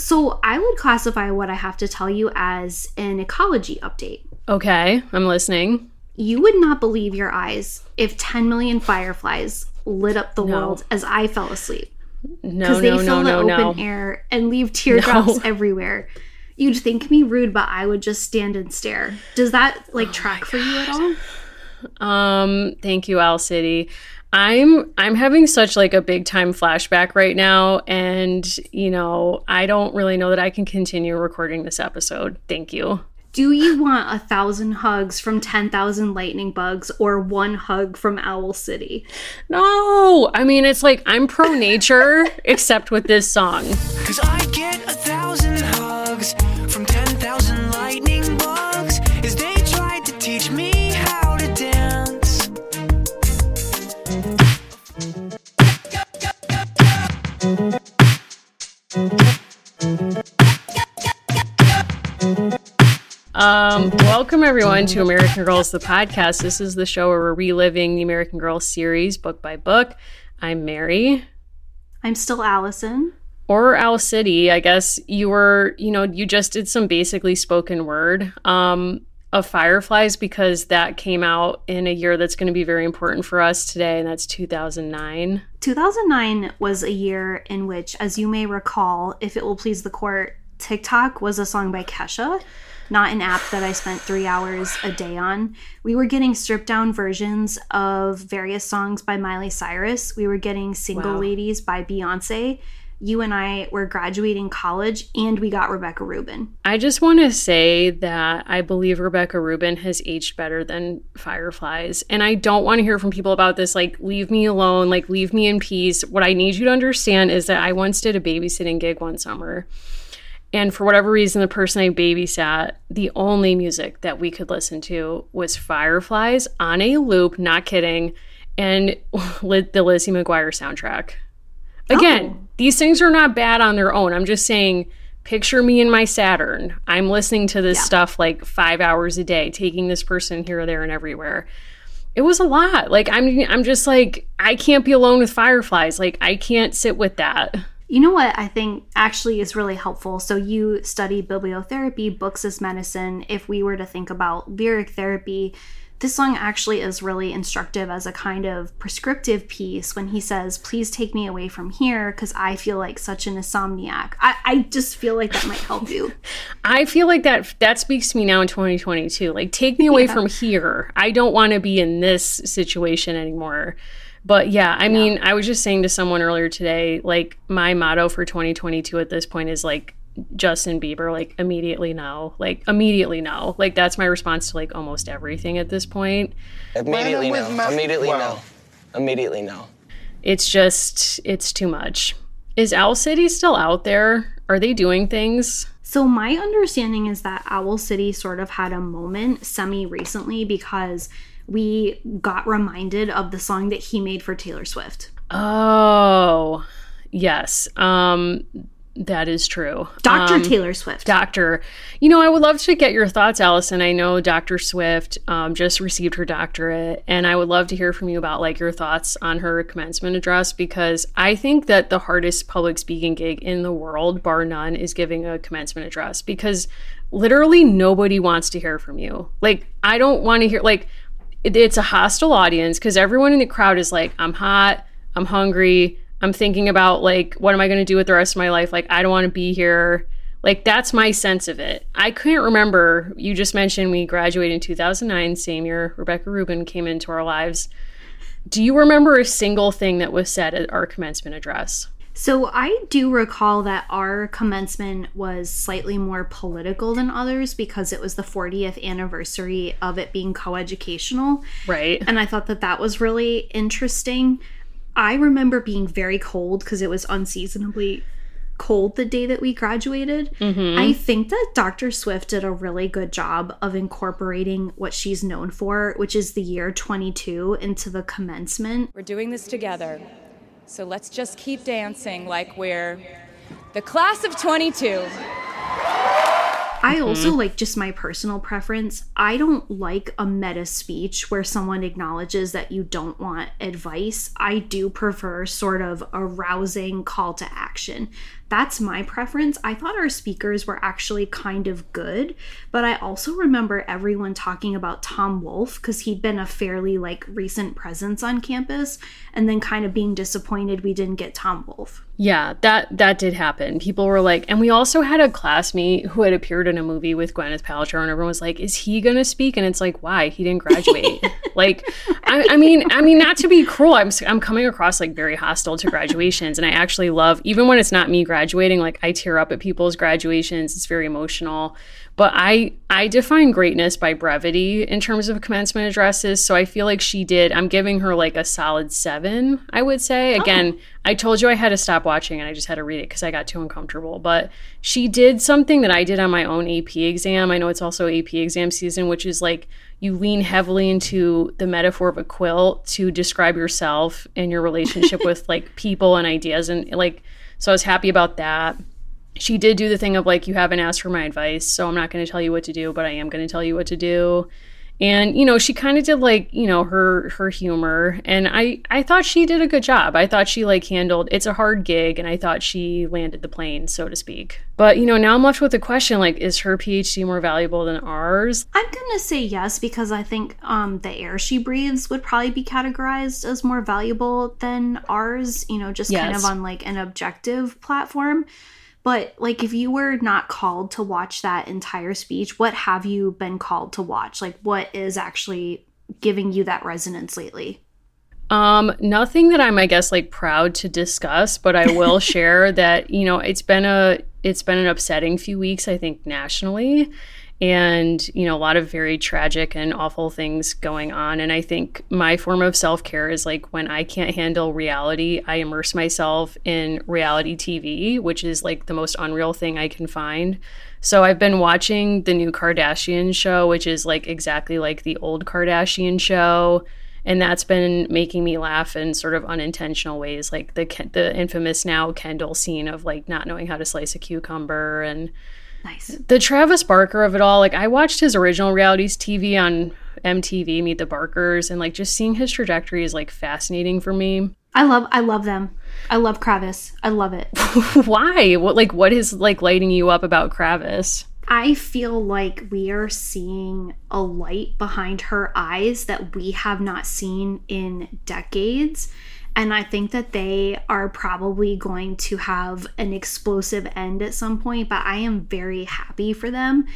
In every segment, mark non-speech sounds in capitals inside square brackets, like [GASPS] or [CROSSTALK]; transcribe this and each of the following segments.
So I would classify what I have to tell you as an ecology update. Okay, I'm listening. You would not believe your eyes if 10 million fireflies lit up the No. world as I fell asleep. No, Because they no, fill no, the open air and leave teardrops [LAUGHS] everywhere. You'd think me rude, but I would just stand and stare. Does that Oh like track for you at all? Um, thank you, Owl City. I'm I'm having such like a big time flashback right now, and you know I don't really know that I can continue recording this episode. Thank you. Do you want a thousand hugs from 10,000 lightning bugs or one hug from Owl City? No, I mean it's like I'm pro nature, [LAUGHS] except with this song. Cause I get a thousand hugs from 10,000 Um, welcome everyone to American Girls, the podcast. This is the show where we're reliving the American Girls series book by book. I'm Mary. I'm still Allison. or Owl City, I guess you were, you know, you just did some basically spoken word um, of Fireflies because that came out in a year that's going to be very important for us today, and that's 2009. 2009 was a year in which, as you may recall, if it will please the court, TikTok was a song by Kesha, not an app that I spent three hours a day on. We were getting stripped down versions of various songs by Miley Cyrus. We were getting Single Wow. Ladies by Beyonce. You and I were graduating college, and we got Rebecca Rubin. I just want to say that I believe Rebecca Rubin has aged better than Fireflies. And I don't want to hear from people about this, like, leave me alone, like, leave me in peace. What I need you to understand is that I once did a babysitting gig one summer. And for whatever reason, the person I babysat, the only music that we could listen to was Fireflies on a loop, not kidding, and [LAUGHS] the Lizzie McGuire soundtrack. Again, Oh. these things are not bad on their own. I'm just saying, picture me in my Saturn. I'm listening to this Yeah. stuff like five hours a day, taking this person here, there, and everywhere. It was a lot. Like I'm, I'm just like I can't be alone with fireflies. Like I can't sit with that. You know what I think actually is really helpful? So, you study bibliotherapy, books as medicine. If we were to think about lyric therapy, this song actually is really instructive as a kind of prescriptive piece when he says, Please take me away from here because I feel like such an insomniac. I, I just feel like that might help you. [LAUGHS] I feel like that that speaks to me now in 2022. Like take me away Yeah. from here. I don't want to be in this situation anymore. But yeah, I mean, I was just saying to someone earlier today, like my motto for 2022 at this point is like Justin Bieber, like immediately no, like immediately no. Like that's my response to like almost everything at this point. Immediately with no. my- Immediately Wow. no. Immediately no. It's just it's too much. Is Owl City still out there? Are they doing things? So, my understanding is that Owl City sort of had a moment semi recently because we got reminded of the song that he made for Taylor Swift. Oh, yes. Um that is true. Dr. Um, Taylor Swift. Doctor, you know, I would love to get your thoughts, Allison. I know Dr. Swift um, just received her doctorate, and I would love to hear from you about like your thoughts on her commencement address because I think that the hardest public speaking gig in the world, bar none, is giving a commencement address because literally nobody wants to hear from you. Like, I don't want to hear like it, it's a hostile audience because everyone in the crowd is like, I'm hot, I'm hungry, I'm thinking about like, what am I going to do with the rest of my life? Like, I don't want to be here. Like, that's my sense of it. I can't remember. You just mentioned we graduated in 2009, same year Rebecca Rubin came into our lives. Do you remember a single thing that was said at our commencement address? So I do recall that our commencement was slightly more political than others because it was the 40th anniversary of it being coeducational. Right. And I thought that that was really interesting. I remember being very cold because it was unseasonably cold the day that we graduated. Mm-hmm. I think that Dr. Swift did a really good job of incorporating what she's known for, which is the year 22, into the commencement. We're doing this together. So let's just keep dancing like we're the class of 22. I also mm-hmm. like just my personal preference. I don't like a meta speech where someone acknowledges that you don't want advice. I do prefer sort of a rousing call to action. That's my preference. I thought our speakers were actually kind of good, but I also remember everyone talking about Tom Wolfe because he'd been a fairly like recent presence on campus and then kind of being disappointed we didn't get Tom Wolfe. Yeah, that that did happen. People were like, and we also had a classmate who had appeared in a movie with Gwyneth Paltrow, and everyone was like, "Is he gonna speak?" And it's like, why? He didn't graduate. [LAUGHS] like, I, I mean, I mean, not to be cruel, I'm I'm coming across like very hostile to graduations, and I actually love even when it's not me graduating. Like, I tear up at people's graduations. It's very emotional. But I I define greatness by brevity in terms of commencement addresses. So I feel like she did. I'm giving her like a solid seven. I would say. Oh. Again, I told you I had to stop watching and I just had to read it because I got too uncomfortable. But she did something that I did on my own AP exam. I know it's also AP exam season, which is like you lean heavily into the metaphor of a quilt to describe yourself and your relationship [LAUGHS] with like people and ideas and like. So I was happy about that she did do the thing of like you haven't asked for my advice so i'm not going to tell you what to do but i am going to tell you what to do and you know she kind of did like you know her her humor and i i thought she did a good job i thought she like handled it's a hard gig and i thought she landed the plane so to speak but you know now i'm left with the question like is her phd more valuable than ours I'm gonna say yes because I think um, the air she breathes would probably be categorized as more valuable than ours. You know, just kind of on like an objective platform. But like, if you were not called to watch that entire speech, what have you been called to watch? Like, what is actually giving you that resonance lately? Um, nothing that I'm, I guess, like proud to discuss, but I will [LAUGHS] share that you know it's been a it's been an upsetting few weeks, I think, nationally, and you know a lot of very tragic and awful things going on. And I think my form of self care is like when I can't handle reality, I immerse myself in reality TV, which is like the most unreal thing I can find. So I've been watching the new Kardashian show, which is like exactly like the old Kardashian show and that's been making me laugh in sort of unintentional ways like the the infamous now Kendall scene of like not knowing how to slice a cucumber and Nice. the Travis Barker of it all like I watched his original realities TV on MTV Meet the Barkers and like just seeing his trajectory is like fascinating for me I love I love them. I love Kravis. I love it. [LAUGHS] why what like what is like lighting you up about Kravis I feel like we are seeing a light behind her eyes that we have not seen in decades. And I think that they are probably going to have an explosive end at some point, but I am very happy for them.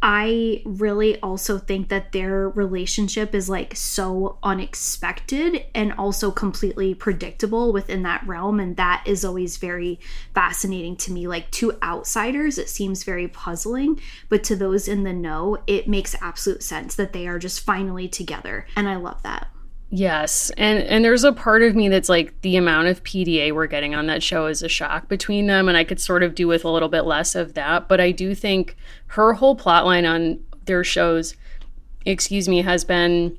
I really also think that their relationship is like so unexpected and also completely predictable within that realm. And that is always very fascinating to me. Like to outsiders, it seems very puzzling, but to those in the know, it makes absolute sense that they are just finally together. And I love that. Yes, and and there's a part of me that's like the amount of PDA we're getting on that show is a shock between them, and I could sort of do with a little bit less of that. But I do think her whole plot line on their shows, excuse me, has been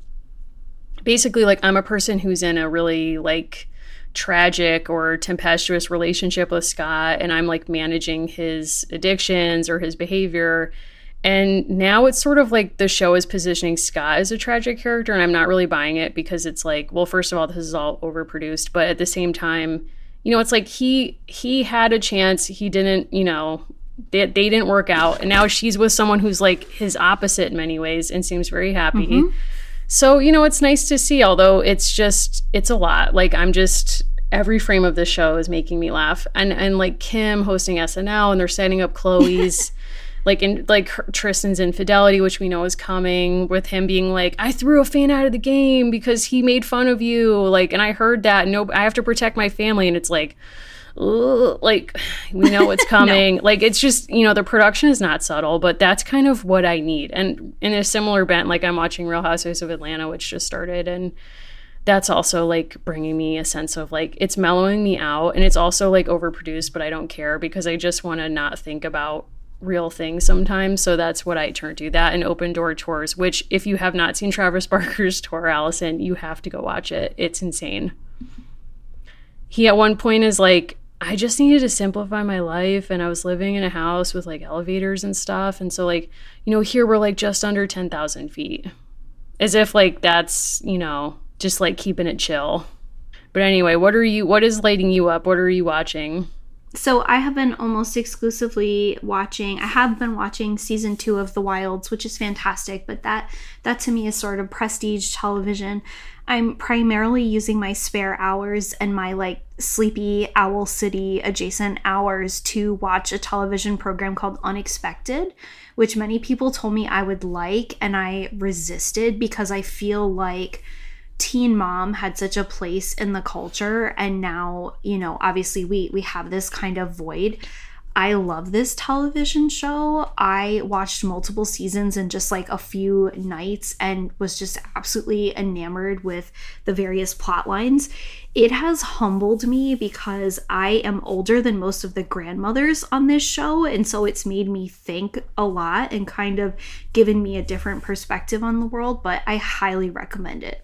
basically like I'm a person who's in a really like tragic or tempestuous relationship with Scott, and I'm like managing his addictions or his behavior. And now it's sort of like the show is positioning Scott as a tragic character, and I'm not really buying it because it's like, well, first of all, this is all overproduced, but at the same time, you know, it's like he he had a chance, he didn't, you know, they, they didn't work out, and now she's with someone who's like his opposite in many ways and seems very happy. Mm-hmm. So, you know, it's nice to see, although it's just, it's a lot. Like, I'm just, every frame of the show is making me laugh. And, and like Kim hosting SNL and they're setting up [LAUGHS] Chloe's, like, in, like her- Tristan's infidelity, which we know is coming, with him being like, I threw a fan out of the game because he made fun of you. Like, and I heard that. No, I have to protect my family. And it's like, ugh, like [SIGHS] we know it's [LAUGHS] coming like it's just you know the production is not subtle but that's kind of what i need and in a similar bent like i'm watching real housewives of atlanta which just started and that's also like bringing me a sense of like it's mellowing me out and it's also like overproduced but i don't care because i just want to not think about real things sometimes so that's what i turn to that and open door tours which if you have not seen travis [LAUGHS] barker's tour allison you have to go watch it it's insane he at one point is like I just needed to simplify my life and I was living in a house with like elevators and stuff. And so like, you know, here we're like just under 10,000 feet. As if like that's, you know, just like keeping it chill. But anyway, what are you what is lighting you up? What are you watching? So I have been almost exclusively watching. I have been watching season two of The Wilds, which is fantastic. But that that to me is sort of prestige television. I'm primarily using my spare hours and my like sleepy Owl City adjacent hours to watch a television program called Unexpected, which many people told me I would like, and I resisted because I feel like teen mom had such a place in the culture and now you know obviously we we have this kind of void. I love this television show. I watched multiple seasons in just like a few nights and was just absolutely enamored with the various plot lines. It has humbled me because i am older than most of the grandmothers on this show and so it's made me think a lot and kind of given me a different perspective on the world but i highly recommend it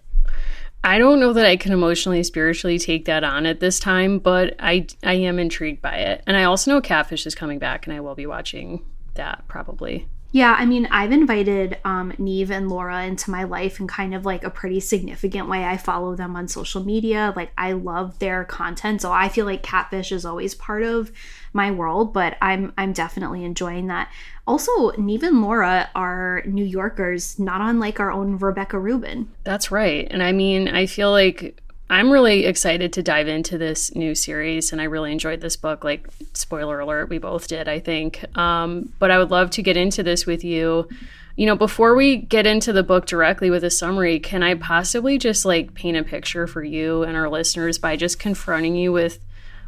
I don't know that I can emotionally, spiritually take that on at this time, but I I am intrigued by it. And I also know Catfish is coming back, and I will be watching that probably. Yeah, I mean, I've invited um, Nev and Laura into my life in kind of like a pretty significant way. I follow them on social media. Like, I love their content, so I feel like Catfish is always part of my world. But I'm I'm definitely enjoying that. Also, Nev and Laura are New Yorkers, not unlike our own Rebecca Rubin. That's right, and I mean, I feel like I'm really excited to dive into this new series, and I really enjoyed this book. Like, spoiler alert, we both did, I think. Um, but I would love to get into this with you. You know, before we get into the book directly with a summary, can I possibly just like paint a picture for you and our listeners by just confronting you with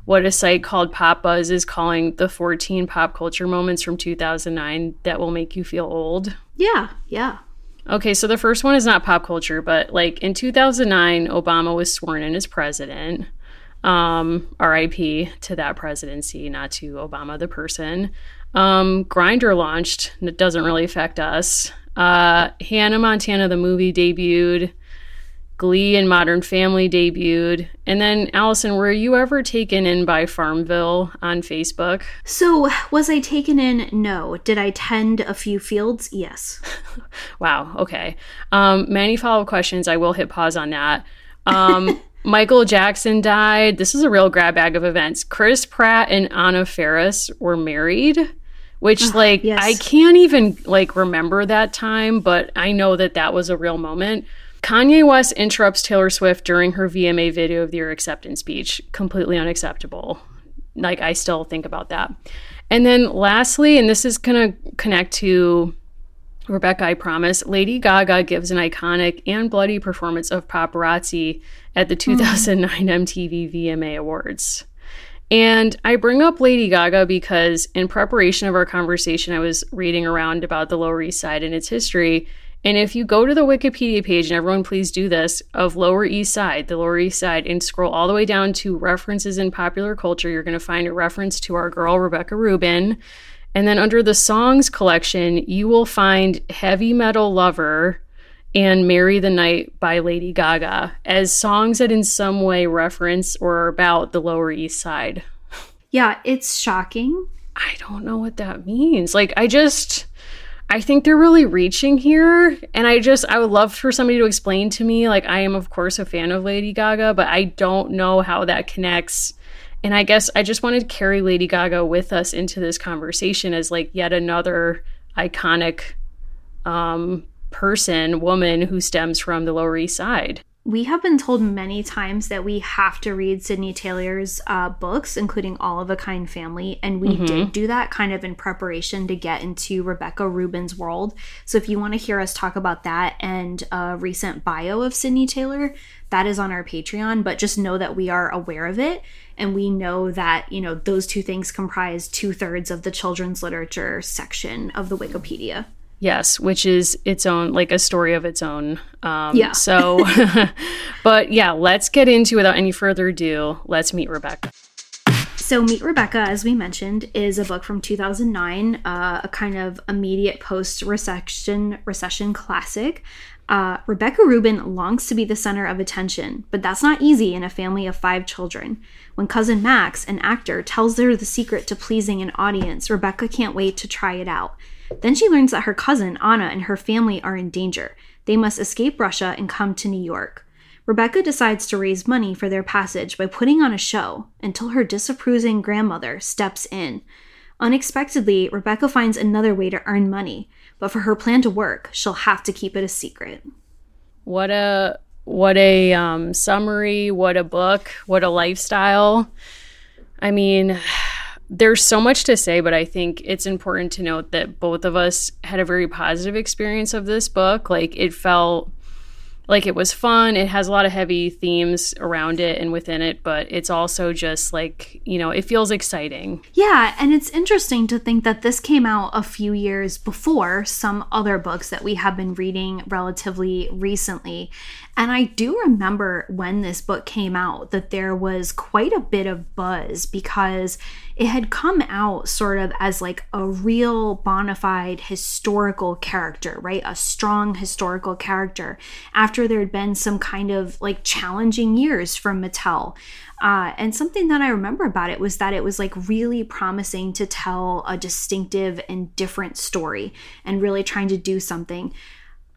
what a site called Pop Buzz is calling the 14 pop culture moments from 2009 that will make you feel old? Yeah, yeah. Okay, so the first one is not pop culture, but like in 2009, Obama was sworn in as president. Um, RIP to that presidency, not to Obama the person. Um, Grindr launched. It doesn't really affect us. Uh, Hannah Montana the movie debuted. Glee and Modern Family debuted. And then, Allison, were you ever taken in by Farmville on Facebook? So, was I taken in? No. Did I tend a few fields? Yes. [LAUGHS] wow. Okay. Um, many follow up questions. I will hit pause on that. Um, [LAUGHS] Michael Jackson died. This is a real grab bag of events. Chris Pratt and Anna Faris were married which like yes. I can't even like remember that time, but I know that that was a real moment. Kanye West interrupts Taylor Swift during her VMA video of their acceptance speech. Completely unacceptable. Like, I still think about that. And then lastly, and this is going to connect to Rebecca, I promise, Lady Gaga gives an iconic and bloody performance of paparazzi at the hmm. 2009 MTV VMA Awards. And I bring up Lady Gaga because in preparation of our conversation, I was reading around about the Lower East Side and its history. And if you go to the Wikipedia page, and everyone please do this, of Lower East Side, the Lower East Side, and scroll all the way down to references in popular culture, you're going to find a reference to our girl, Rebecca Rubin. And then under the songs collection, you will find Heavy Metal Lover and Marry the Night by Lady Gaga as songs that in some way reference or are about the Lower East Side. Yeah, it's shocking. I don't know what that means. Like, I just. I think they're really reaching here. And I just, I would love for somebody to explain to me. Like, I am, of course, a fan of Lady Gaga, but I don't know how that connects. And I guess I just wanted to carry Lady Gaga with us into this conversation as like yet another iconic um, person, woman who stems from the Lower East Side. We have been told many times that we have to read Sydney Taylor's uh, books, including All of a Kind Family, and we mm-hmm. did do that kind of in preparation to get into Rebecca Rubin's world. So if you want to hear us talk about that and a recent bio of Sydney Taylor, that is on our Patreon. But just know that we are aware of it, and we know that you know those two things comprise two thirds of the children's literature section of the Wikipedia. Yes, which is its own, like a story of its own. Um, yeah. So, [LAUGHS] but yeah, let's get into without any further ado. Let's meet Rebecca. so Meet Rebecca, as we mentioned, is a book from 2009, uh, a kind of immediate post-recession recession classic. Uh, Rebecca Rubin longs to be the center of attention, but that's not easy in a family of five children. When cousin Max, an actor, tells her the secret to pleasing an audience, Rebecca can't wait to try it out. Then she learns that her cousin, Anna, and her family are in danger. They must escape Russia and come to New York. Rebecca decides to raise money for their passage by putting on a show until her disapproving grandmother steps in. Unexpectedly, Rebecca finds another way to earn money, but for her plan to work, she'll have to keep it a secret. What a what a um, summary, what a book, what a lifestyle. I mean, there's so much to say, but I think it's important to note that both of us had a very positive experience of this book. Like it felt like it was fun. It has a lot of heavy themes around it and within it, but it's also just like, you know, it feels exciting. Yeah, and it's interesting to think that this came out a few years before some other books that we have been reading relatively recently. And I do remember when this book came out that there was quite a bit of buzz because it had come out sort of as like a real bona fide historical character, right? A strong historical character after there had been some kind of like challenging years from Mattel. Uh, and something that I remember about it was that it was like really promising to tell a distinctive and different story and really trying to do something.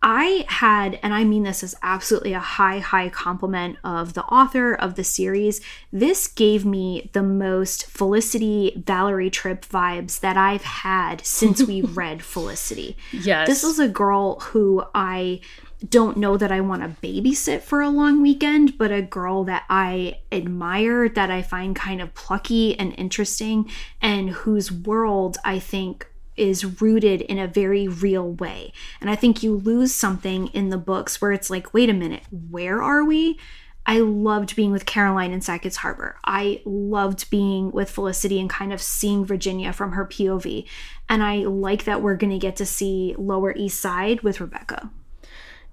I had, and I mean this as absolutely a high, high compliment of the author of the series. This gave me the most Felicity Valerie Tripp vibes that I've had since we [LAUGHS] read Felicity. Yes. This is a girl who I don't know that I want to babysit for a long weekend, but a girl that I admire, that I find kind of plucky and interesting, and whose world I think is rooted in a very real way. And I think you lose something in the books where it's like, wait a minute, where are we? I loved being with Caroline in Sackett's Harbor. I loved being with Felicity and kind of seeing Virginia from her POV. And I like that we're going to get to see Lower East Side with Rebecca.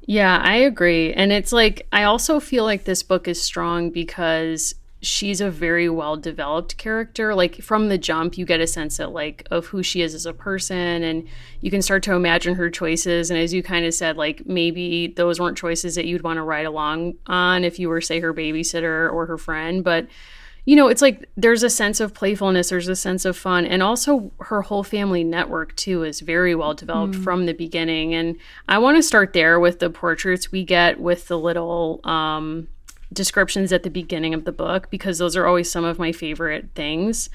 Yeah, I agree. And it's like, I also feel like this book is strong because she's a very well developed character. Like from the jump you get a sense of like of who she is as a person and you can start to imagine her choices. And as you kind of said like maybe those weren't choices that you'd want to ride along on if you were say her babysitter or her friend. But you know it's like there's a sense of playfulness there's a sense of fun and also her whole family network too is very well developed from the beginning. And i want to start there with the portraits we get with the little um descriptions at the beginning of the book because those are always some of my favorite things.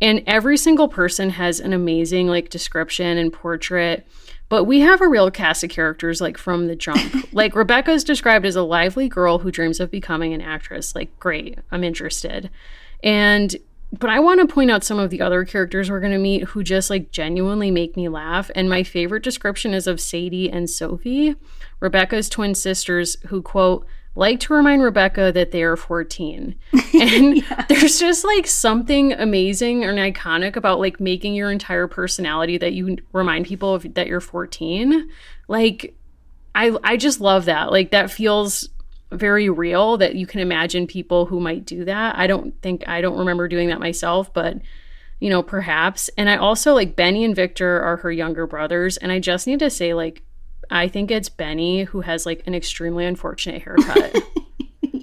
And every single person has an amazing like description and portrait. But we have a real cast of characters like from the jump. [LAUGHS] like Rebecca is described as a lively girl who dreams of becoming an actress. Like, great, I'm interested. And but I want to point out some of the other characters we're going to meet who just like genuinely make me laugh. And my favorite description is of Sadie and Sophie, Rebecca's twin sisters, who quote, like to remind Rebecca that they are 14. [LAUGHS] And there's just like something amazing and iconic about like making your entire personality that you remind people of that you're 14. Like I I just love that. Like that feels very real that you can imagine people who might do that. I don't think I don't remember doing that myself, but you know, perhaps. And I also like Benny and Victor are her younger brothers and I just need to say like I think it's Benny who has like an extremely unfortunate haircut. [LAUGHS]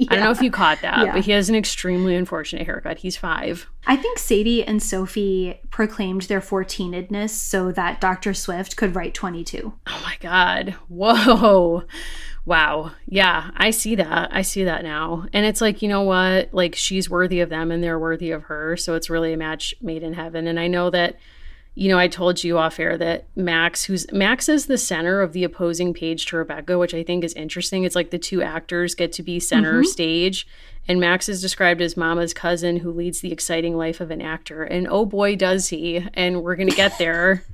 I don't know if you caught that, Yeah. but he has an extremely unfortunate haircut. He's five. I think Sadie and Sophie proclaimed their 14edness so that Dr. Swift could write 22. Oh my God. Whoa. Wow. Yeah, I see that. I see that now. And it's like, you know what? Like, she's worthy of them and they're worthy of her. So it's really a match made in heaven. And I know that, you know, I told you off air that Max, who's Max is the center of the opposing page to Rebecca, which I think is interesting. It's like the two actors get to be center mm-hmm. stage. And Max is described as Mama's cousin who leads the exciting life of an actor. And oh boy, does he. And we're going to get there. [LAUGHS]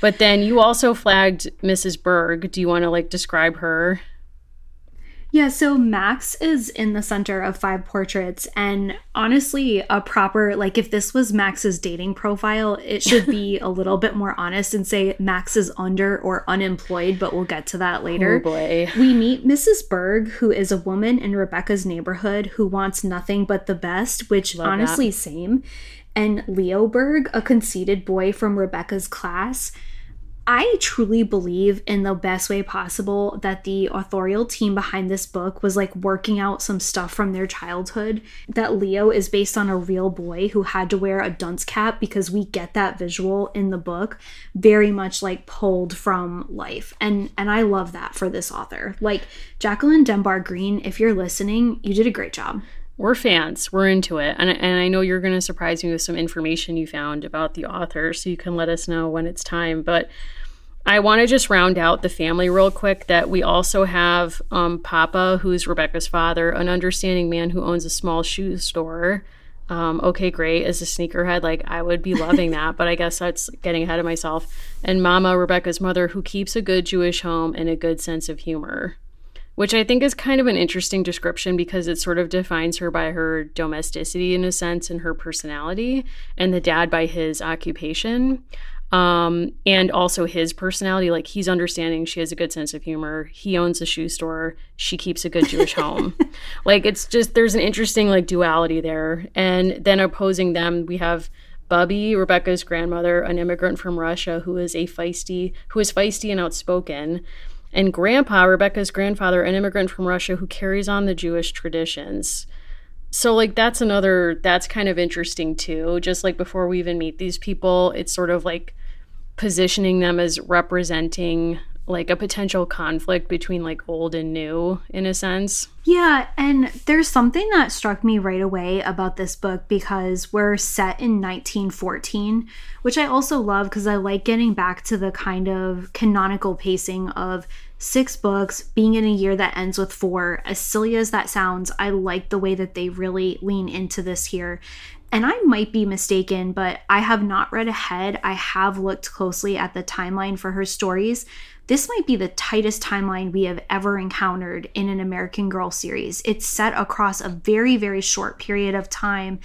But then you also flagged Mrs. Berg. Do you want to like describe her? Yeah, so Max is in the center of five portraits, and honestly, a proper, like, if this was Max's dating profile, it should be [LAUGHS] a little bit more honest and say Max is under or unemployed, but we'll get to that later. Oh boy. We meet Mrs. Berg, who is a woman in Rebecca's neighborhood who wants nothing but the best, which Love honestly, same. and Leo Berg, a conceited boy from Rebecca's class. I truly believe in the best way possible that the authorial team behind this book was like working out some stuff from their childhood. That Leo is based on a real boy who had to wear a dunce cap because we get that visual in the book very much like pulled from life. And and I love that for this author. Like Jacqueline Dembar Green, if you're listening, you did a great job. We're fans. We're into it. And, and I know you're going to surprise me with some information you found about the author, so you can let us know when it's time. But I want to just round out the family real quick that we also have um, Papa, who's Rebecca's father, an understanding man who owns a small shoe store. Um, okay, great. As a sneakerhead, like I would be loving [LAUGHS] that, but I guess that's getting ahead of myself. And Mama, Rebecca's mother, who keeps a good Jewish home and a good sense of humor which I think is kind of an interesting description because it sort of defines her by her domesticity in a sense and her personality, and the dad by his occupation. Um, and also his personality, like he's understanding, she has a good sense of humor. He owns a shoe store. She keeps a good Jewish home. [LAUGHS] Like it's just there's an interesting like duality there. And then opposing them, we have Bubby, Rebecca's grandmother, an immigrant from Russia who is a feisty, who is feisty and outspoken and grandpa, Rebecca's grandfather, an immigrant from Russia who carries on the Jewish traditions. So, like, that's another, that's kind of interesting too. Just like before we even meet these people, it's sort of like positioning them as representing like a potential conflict between like old and new in a sense. Yeah, and there's something that struck me right away about this book because we're set in 1914, which I also love because I like getting back to the kind of canonical pacing of six books being in a year that ends with four. As silly as that sounds, I like the way that they really lean into this here. And I might be mistaken, but I have not read ahead. I have looked closely at the timeline for her stories. This might be the tightest timeline we have ever encountered in an American Girl series. It's set across a very, very short period of time.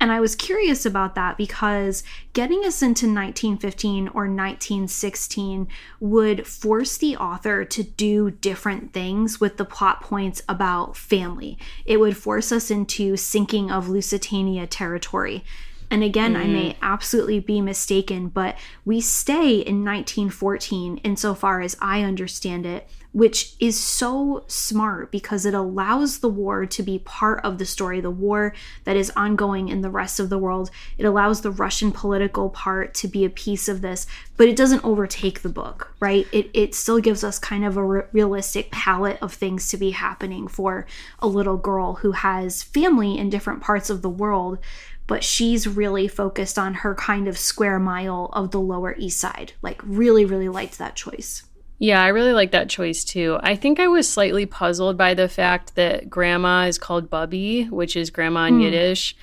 And I was curious about that because getting us into 1915 or 1916 would force the author to do different things with the plot points about family. It would force us into sinking of Lusitania territory. And again, mm. I may absolutely be mistaken, but we stay in 1914 insofar as I understand it, which is so smart because it allows the war to be part of the story, the war that is ongoing in the rest of the world. It allows the Russian political part to be a piece of this, but it doesn't overtake the book, right? It, it still gives us kind of a re- realistic palette of things to be happening for a little girl who has family in different parts of the world but she's really focused on her kind of square mile of the Lower East Side. Like, really, really liked that choice. Yeah, I really like that choice too. I think I was slightly puzzled by the fact that grandma is called Bubby, which is grandma in mm. Yiddish.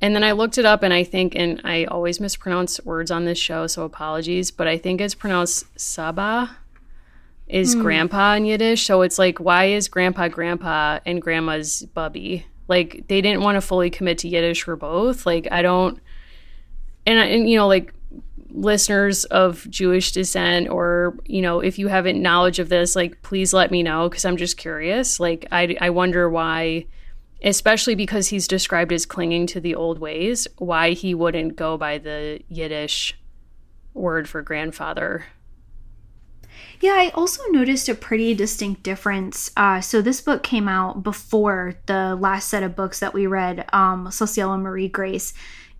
And then I looked it up and I think, and I always mispronounce words on this show, so apologies, but I think it's pronounced Saba is mm. grandpa in Yiddish. So it's like, why is grandpa grandpa and grandma's Bubby? Like they didn't want to fully commit to Yiddish for both. Like I don't, and and you know like listeners of Jewish descent or you know if you haven't knowledge of this, like please let me know because I'm just curious. Like I I wonder why. Especially because he's described as clinging to the old ways, why he wouldn't go by the Yiddish word for grandfather yeah, I also noticed a pretty distinct difference. Uh, so this book came out before the last set of books that we read, um, Cécile and Marie Grace.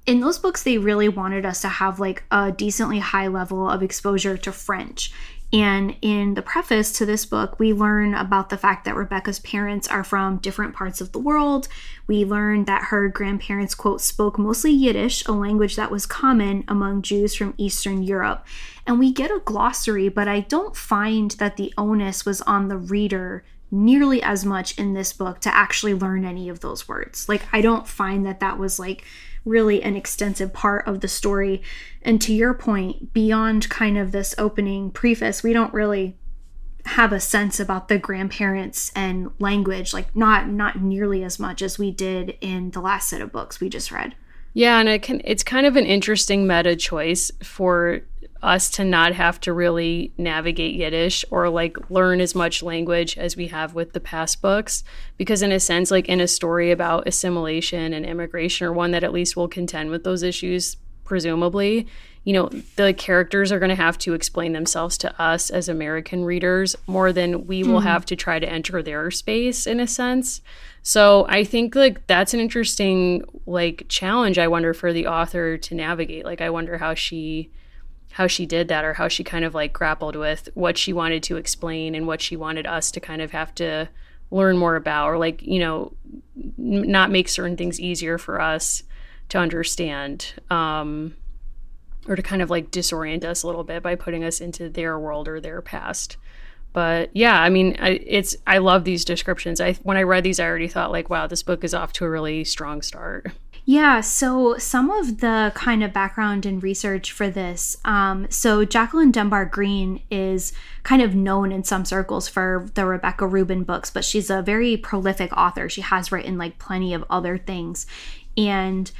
In those books, they really wanted us to have like a decently high level of exposure to French. And in the preface to this book, we learn about the fact that Rebecca's parents are from different parts of the world. We learn that her grandparents, quote, spoke mostly Yiddish, a language that was common among Jews from Eastern Europe. And we get a glossary, but I don't find that the onus was on the reader nearly as much in this book to actually learn any of those words. Like, I don't find that that was like really an extensive part of the story. And to your point, beyond kind of this opening preface, we don't really have a sense about the grandparents and language like not not nearly as much as we did in the last set of books we just read yeah and it can it's kind of an interesting meta choice for us to not have to really navigate Yiddish or like learn as much language as we have with the past books. Because, in a sense, like in a story about assimilation and immigration, or one that at least will contend with those issues, presumably, you know, the characters are going to have to explain themselves to us as American readers more than we will hmm. have to try to enter their space in a sense. So I think like that's an interesting like challenge I wonder for the author to navigate. Like I wonder how she how she did that or how she kind of like grappled with what she wanted to explain and what she wanted us to kind of have to learn more about or like, you know, not make certain things easier for us to understand. Um or to kind of like disorient us a little bit by putting us into their world or their past. But yeah, I mean, I, it's I love these descriptions. I when I read these, I already thought like, wow, this book is off to a really strong start. Yeah, so some of the kind of background and research for this. Um, so Jacqueline Dembar Green is kind of known in some circles for the Rebecca Rubin books, but she's a very prolific author. She has written like plenty of other things. And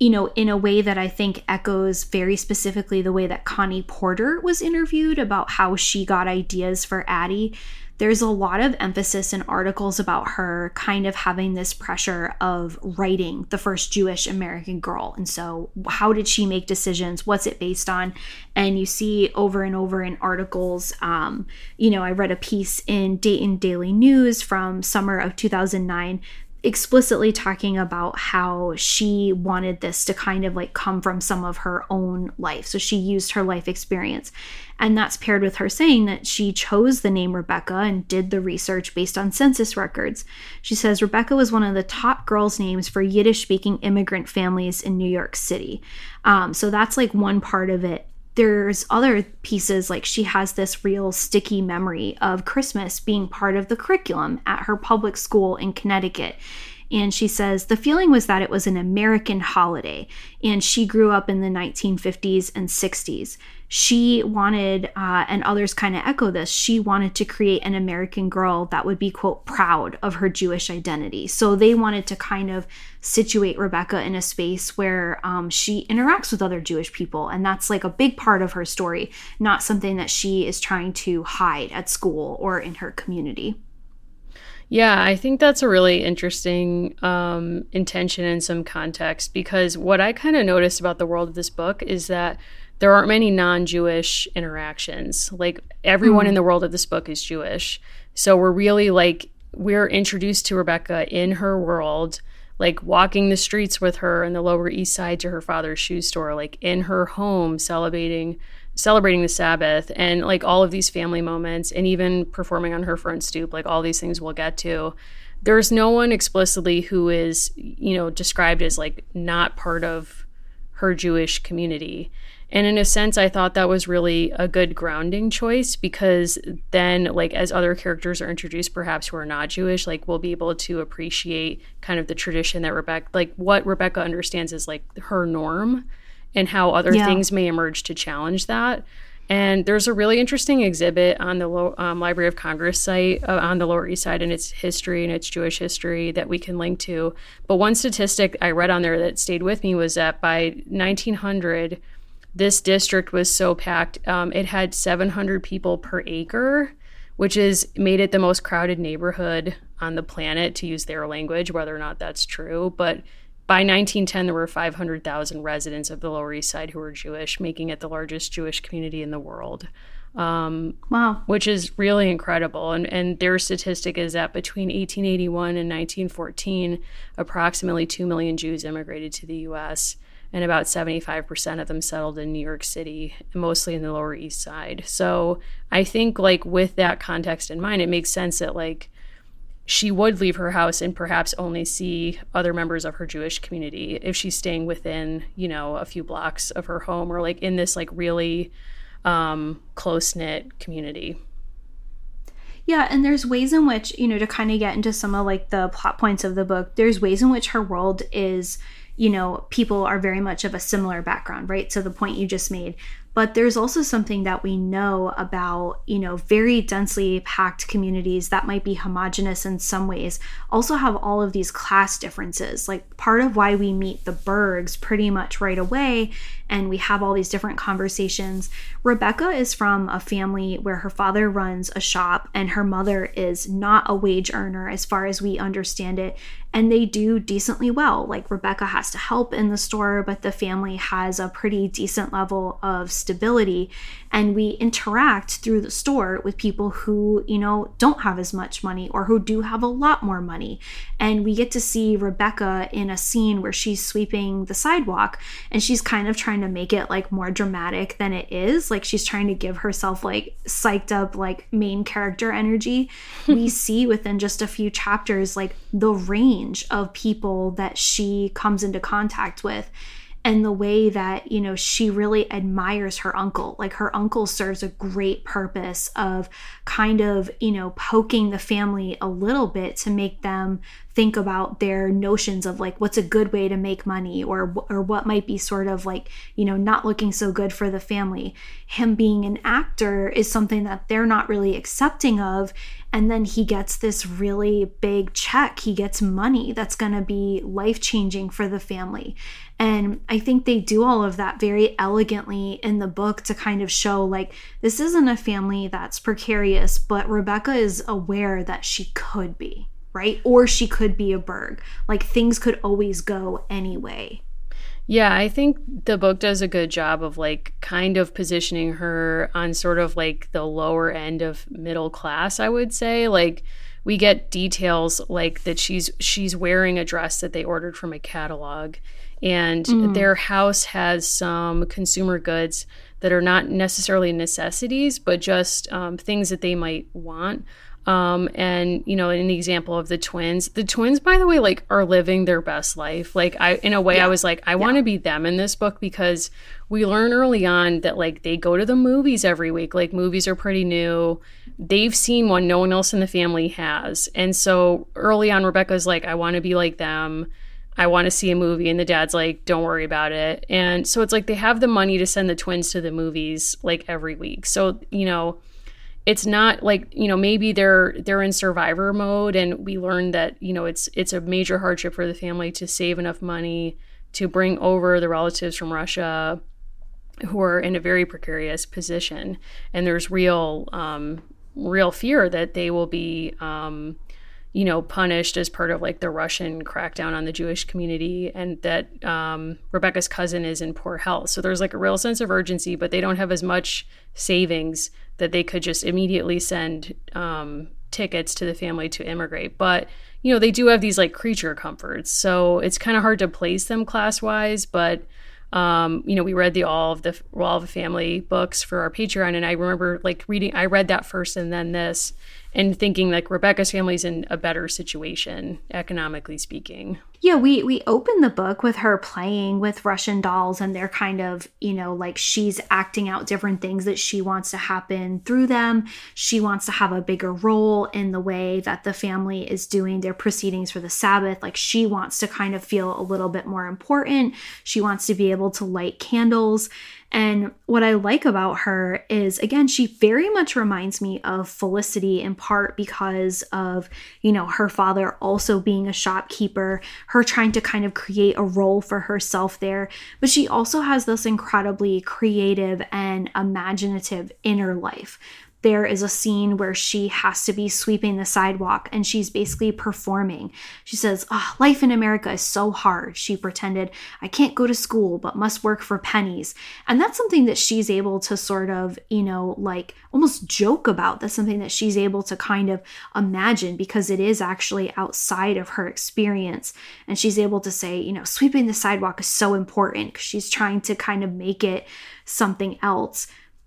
you know, in a way that I think echoes very specifically the way that Connie Porter was interviewed about how she got ideas for Addie. There's a lot of emphasis in articles about her kind of having this pressure of writing the first Jewish American girl. And so, how did she make decisions? What's it based on? And you see over and over in articles, um, you know, I read a piece in Dayton Daily News from summer of 2009 explicitly talking about how she wanted this to kind of like come from some of her own life. So she used her life experience. And that's paired with her saying that she chose the name Rebecca and did the research based on census records. She says Rebecca was one of the top girls' names for Yiddish speaking immigrant families in New York City. Um, so that's like one part of it there's other pieces like she has this real sticky memory of Christmas being part of the curriculum at her public school in Connecticut. And she says the feeling was that it was an American holiday, and she grew up in the 1950s and 60s. She wanted, uh, and others kind of echo this, she wanted to create an American girl that would be, quote, proud of her Jewish identity. So they wanted to kind of situate Rebecca in a space where um, she interacts with other Jewish people. And that's like a big part of her story, not something that she is trying to hide at school or in her community. Yeah, I think that's a really interesting um, intention and some context because what I kind of noticed about the world of this book is that there aren't many non Jewish interactions. Like everyone mm. in the world of this book is Jewish. So we're really like, we're introduced to Rebecca in her world, like walking the streets with her in the Lower East Side to her father's shoe store, like in her home, celebrating celebrating the Sabbath and like all of these family moments and even performing on her front stoop, like all these things we'll get to. There's no one explicitly who is, you know, described as like not part of her Jewish community. And in a sense, I thought that was really a good grounding choice because then, like, as other characters are introduced, perhaps who are not Jewish, like, we'll be able to appreciate kind of the tradition that Rebecca, like, what Rebecca understands is like her norm and how other yeah. things may emerge to challenge that. And there's a really interesting exhibit on the um, Library of Congress site uh, on the Lower East Side and its history and its Jewish history that we can link to. But one statistic I read on there that stayed with me was that by 1900, this district was so packed, um, it had 700 people per acre, which is made it the most crowded neighborhood on the planet, to use their language, whether or not that's true. But by 1910, there were 500,000 residents of the Lower East Side who were Jewish, making it the largest Jewish community in the world. Um, wow. Which is really incredible. And, and their statistic is that between 1881 and 1914, approximately 2 million Jews immigrated to the U.S., and about 75% of them settled in New York City, mostly in the Lower East Side. So I think, like, with that context in mind, it makes sense that, like, she would leave her house and perhaps only see other members of her Jewish community if she's staying within, you know, a few blocks of her home or like in this like really um, close knit community. Yeah, and there's ways in which, you know, to kind of get into some of like the plot points of the book, there's ways in which her world is, you know, people are very much of a similar background, right? So the point you just made, But there's also something that we know about, you know, very densely packed communities that might be homogenous in some ways, also have all of these class differences. Like part of why we meet the Bergs pretty much right away and we have all these different conversations. Rebecca is from a family where her father runs a shop and her mother is not a wage earner as far as we understand it and they do decently well. Like Rebecca has to help in the store, but the family has a pretty decent level of stability. And we interact through the store with people who, you know, don't have as much money or who do have a lot more money. And we get to see Rebecca in a scene where she's sweeping the sidewalk and she's kind of trying to make it like more dramatic than it is. Like she's trying to give herself like psyched up, like main character energy. [LAUGHS] we see within just a few chapters, like the range of people that she comes into contact with and the way that you know she really admires her uncle. Like her uncle serves a great purpose of kind of you know poking the family a little bit to make them think about their notions of like what's a good way to make money or or what might be sort of like you know not looking so good for the family. Him being an actor is something that they're not really accepting of and then he gets this really big check he gets money that's going to be life changing for the family and I think they do all of that very elegantly in the book to kind of show like this isn't a family that's precarious, but Rebecca is aware that she could be, right? Or she could be a Berg. Like things could always go anyway. Yeah, I think the book does a good job of like kind of positioning her on sort of like the lower end of middle class, I would say. Like we get details like that she's she's wearing a dress that they ordered from a catalog and mm. their house has some consumer goods that are not necessarily necessities but just um, things that they might want um, and you know an example of the twins the twins by the way like are living their best life like i in a way yeah. i was like i yeah. want to be them in this book because we learn early on that like they go to the movies every week like movies are pretty new they've seen one no one else in the family has and so early on rebecca's like i want to be like them I want to see a movie. And the dad's like, don't worry about it. And so it's like they have the money to send the twins to the movies like every week. So, you know, it's not like, you know, maybe they're they're in survivor mode and we learned that, you know, it's it's a major hardship for the family to save enough money to bring over the relatives from Russia who are in a very precarious position. And there's real um real fear that they will be um you know, punished as part of like the Russian crackdown on the Jewish community, and that um, Rebecca's cousin is in poor health. So there's like a real sense of urgency, but they don't have as much savings that they could just immediately send um, tickets to the family to immigrate. But you know, they do have these like creature comforts, so it's kind of hard to place them class wise, but. Um, you know, we read the all of the all of the family books for our Patreon, and I remember like reading. I read that first, and then this, and thinking like Rebecca's family's in a better situation economically speaking. Yeah, we we open the book with her playing with Russian dolls and they're kind of, you know, like she's acting out different things that she wants to happen through them. She wants to have a bigger role in the way that the family is doing their proceedings for the Sabbath. Like she wants to kind of feel a little bit more important. She wants to be able to light candles and what I like about her is, again, she very much reminds me of Felicity in part because of, you know, her father also being a shopkeeper, her trying to kind of create a role for herself there. But she also has this incredibly creative and imaginative inner life there is a scene where she has to be sweeping the sidewalk and she's basically performing. She says, oh, Life in America is so hard. She pretended, I can't go to school, but must work for pennies. And that's something that she's able to sort of, you know, like almost joke about. That's something that she's able to kind of imagine because it is actually outside of her experience. And she's able to say, you know, sweeping the sidewalk is so important because she's trying to kind of make it something else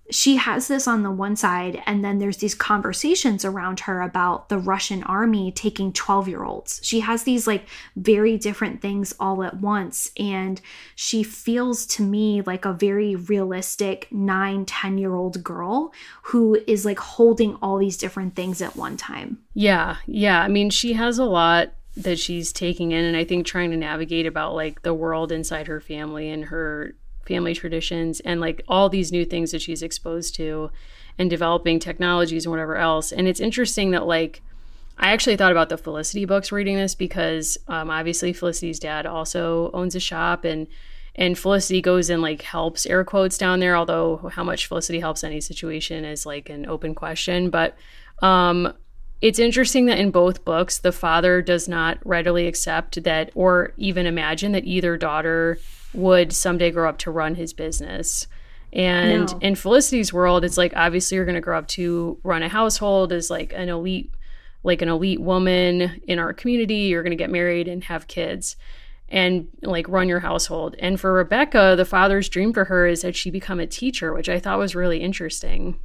she has this on the one side, and then there's these conversations around her about the Russian army taking 12 year olds. She has these like very different things all at once, and she feels to me like a very realistic 9, 10 year old girl who is like holding all these different things at one time. Yeah, yeah. I mean, she has a lot that she's taking in, and I think trying to navigate about like the world inside her family and her family traditions and like all these new things that she's exposed to and developing technologies and whatever else. And it's interesting that like I actually thought about the Felicity books reading this because um, obviously Felicity's dad also owns a shop and and Felicity goes and like helps air quotes down there. Although how much Felicity helps any situation is like an open question. But um, it's interesting that in both books the father does not readily accept that or even imagine that either daughter would someday grow up to run his business. And No. in Felicity's world, it's like obviously you're going to grow up to run a household as like an elite, like an elite woman in our community. You're going to get married and have kids and like run your household. And for Rebecca, the father's dream for her is that she become a teacher, which I thought was really interesting.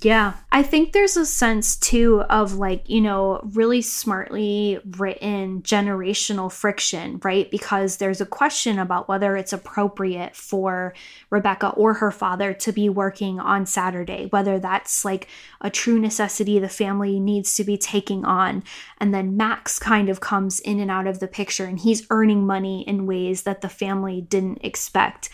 Yeah. I think there's a sense too of like, you know, really smartly written generational friction, right? Because there's a question about whether it's appropriate for Rebecca or her father to be working on Saturday, whether that's like a true necessity the family needs to be taking on. And then Max kind of comes in and out of the picture and he's earning money in ways that the family didn't expect.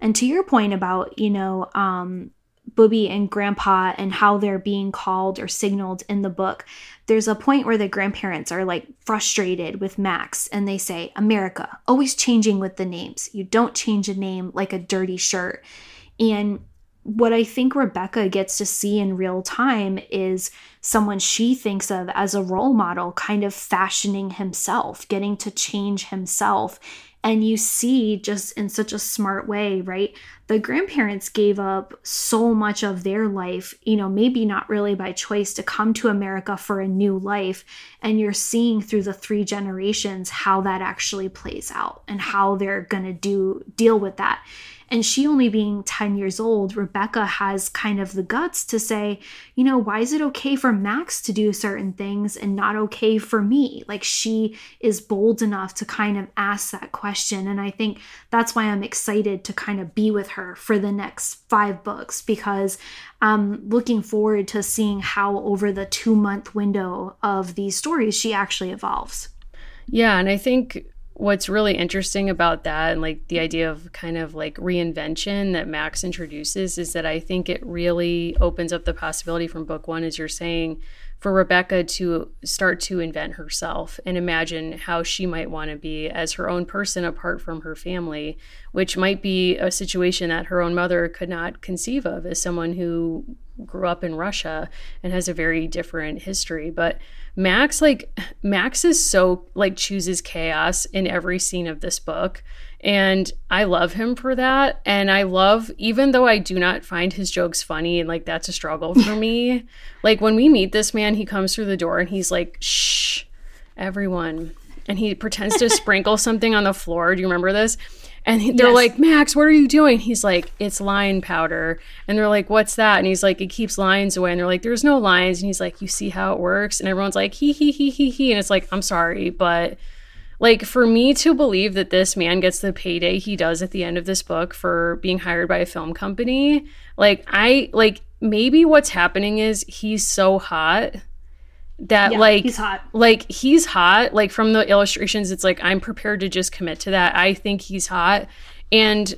And to your point about, you know, um, Bubbie and Grandpa and how they're being called or signaled in the book, there's a point where the grandparents are like frustrated with Max and they say, America, always changing with the names. You don't change a name like a dirty shirt. And what I think Rebecca gets to see in real time is someone she thinks of as a role model, kind of fashioning himself, getting to change himself. And you see, just in such a smart way, right? The grandparents gave up so much of their life, you know, maybe not really by choice, to come to America for a new life. And you're seeing through the three generations how that actually plays out and how they're going to do deal with that. And she only being 10 years old, Rebecca has kind of the guts to say, you know, why is it okay for Max to do certain things and not okay for me? Like she is bold enough to kind of ask that question. And I think that's why I'm excited to kind of be with her for the next five books because I'm looking forward to seeing how over the two month window of these stories she actually evolves. Yeah, and I think what's really interesting about that and like the idea of kind of like reinvention that Max introduces is that I think it really opens up the possibility from book 1 as you're saying for Rebecca to start to invent herself and imagine how she might want to be as her own person apart from her family, which might be a situation that her own mother could not conceive of as someone who grew up in Russia and has a very different history. But Max, like, Max is so, like, chooses chaos in every scene of this book. And I love him for that. And I love, even though I do not find his jokes funny and like that's a struggle for [LAUGHS] me, like when we meet this man, he comes through the door and he's like, shh, everyone. And he pretends to [LAUGHS] sprinkle something on the floor. Do you remember this? And they're Yes. like, Max, what are you doing? He's like, it's lion powder. And they're like, what's that? And he's like, it keeps lions away. And they're like, there's no lions. And he's like, you see how it works? And everyone's like, he, he, he, he, he. And it's like, I'm sorry, but like for me to believe that this man gets the payday he does at the end of this book for being hired by a film company like i like maybe what's happening is he's so hot that Yeah, like he's hot. like he's hot like from the illustrations it's like i'm prepared to just commit to that i think he's hot and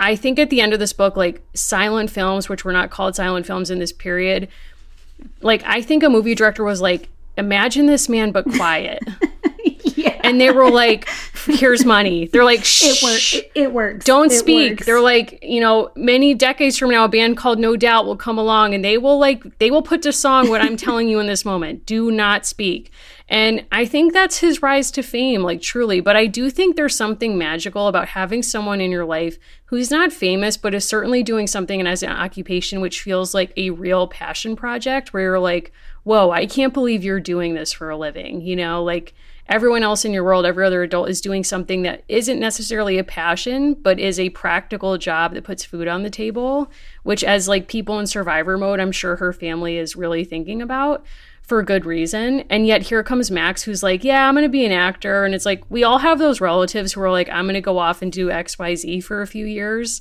i think at the end of this book like silent films which were not called silent films in this period like i think a movie director was like imagine this man but quiet. [LAUGHS] and they were like here's money they're like It Shh, works. It, it works. don't It speak works. they're like you know many decades from now a band called no doubt will come along and they will like they will put to song what i'm telling you in this moment do not speak and i think that's his rise to fame like truly but i do think there's something magical about having someone in your life who's not famous but is certainly doing something and has an occupation which feels like a real passion project where you're like whoa i can't believe you're doing this for a living you know like everyone else in your world, every other adult is doing something that isn't necessarily a passion, but is a practical job that puts food on the table, which, as like people in survivor mode, I'm sure her family is really thinking about for good reason. And yet here comes Max, who's like, Yeah, I'm going to be an actor. And it's like, we all have those relatives who are like, I'm going to go off and do XYZ for a few years.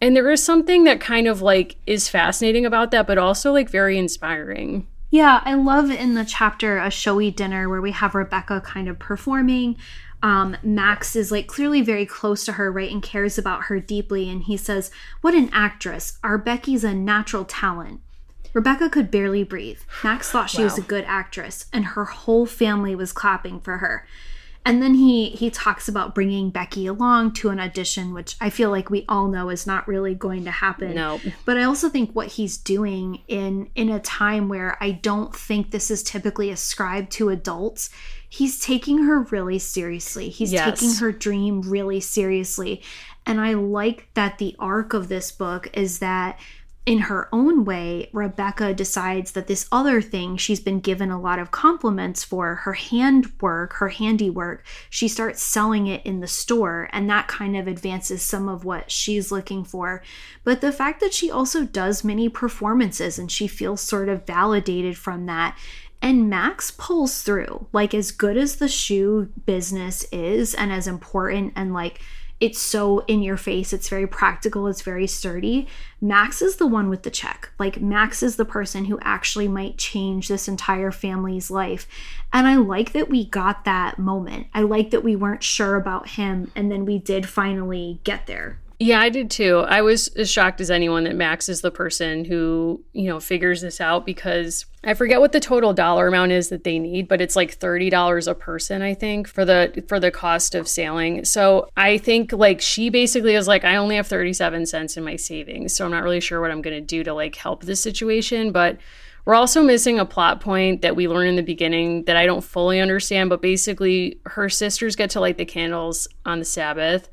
And there is something that kind of like is fascinating about that, but also like very inspiring. Yeah, I love in the chapter a showy dinner where we have Rebecca kind of performing um, Max is like clearly very close to her, right, and cares about her deeply. And he says, What an actress. Our Becky's a natural talent. Rebecca could barely breathe. Max thought she was a good actress, and her whole family was clapping for her. And then he he talks about bringing Becky along to an audition, which I feel like we all know is not really going to happen. No. But I also think what he's doing in in a time where I don't think this is typically ascribed to adults, he's taking her really seriously. He's Yes. taking her dream really seriously. And I like that the arc of this book is that in her own way, Rebecca decides that this other thing she's been given a lot of compliments for, her handwork, her handiwork, she starts selling it in the store, and that kind of advances some of what she's looking for. But the fact that she also does many performances and she feels sort of validated from that. And Max pulls through. Like, as good as the shoe business is, and as important and like it's so in your face, it's very practical, it's very sturdy. Max is the one with the check. Like, Max is the person who actually might change this entire family's life. And I like that we got that moment. I like that we weren't sure about him, and then we did finally get there. Yeah, I did too. I was as shocked as anyone that Max is the person who, you know, figures this out because I forget what the total dollar amount is that they need, but it's like $30 a person, I think, for the for the cost of sailing. So, I think like she basically is like I only have 37 cents in my savings, so I'm not really sure what I'm going to do to like help this situation, but we're also missing a plot point that we learn in the beginning that I don't fully understand, but basically her sisters get to light the candles on the Sabbath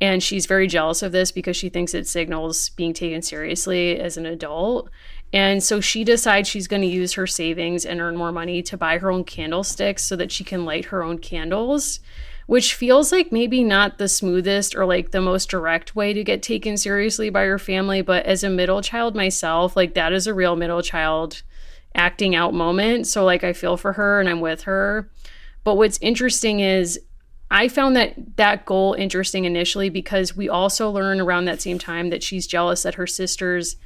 and she's very jealous of this because she thinks it signals being taken seriously as an adult. And so she decides she's going to use her savings and earn more money to buy her own candlesticks so that she can light her own candles, which feels like maybe not the smoothest or like the most direct way to get taken seriously by your family. But as a middle child myself, like that is a real middle child acting out moment. So, like, I feel for her and I'm with her. But what's interesting is I found that that goal interesting initially because we also learn around that same time that she's jealous that her sisters,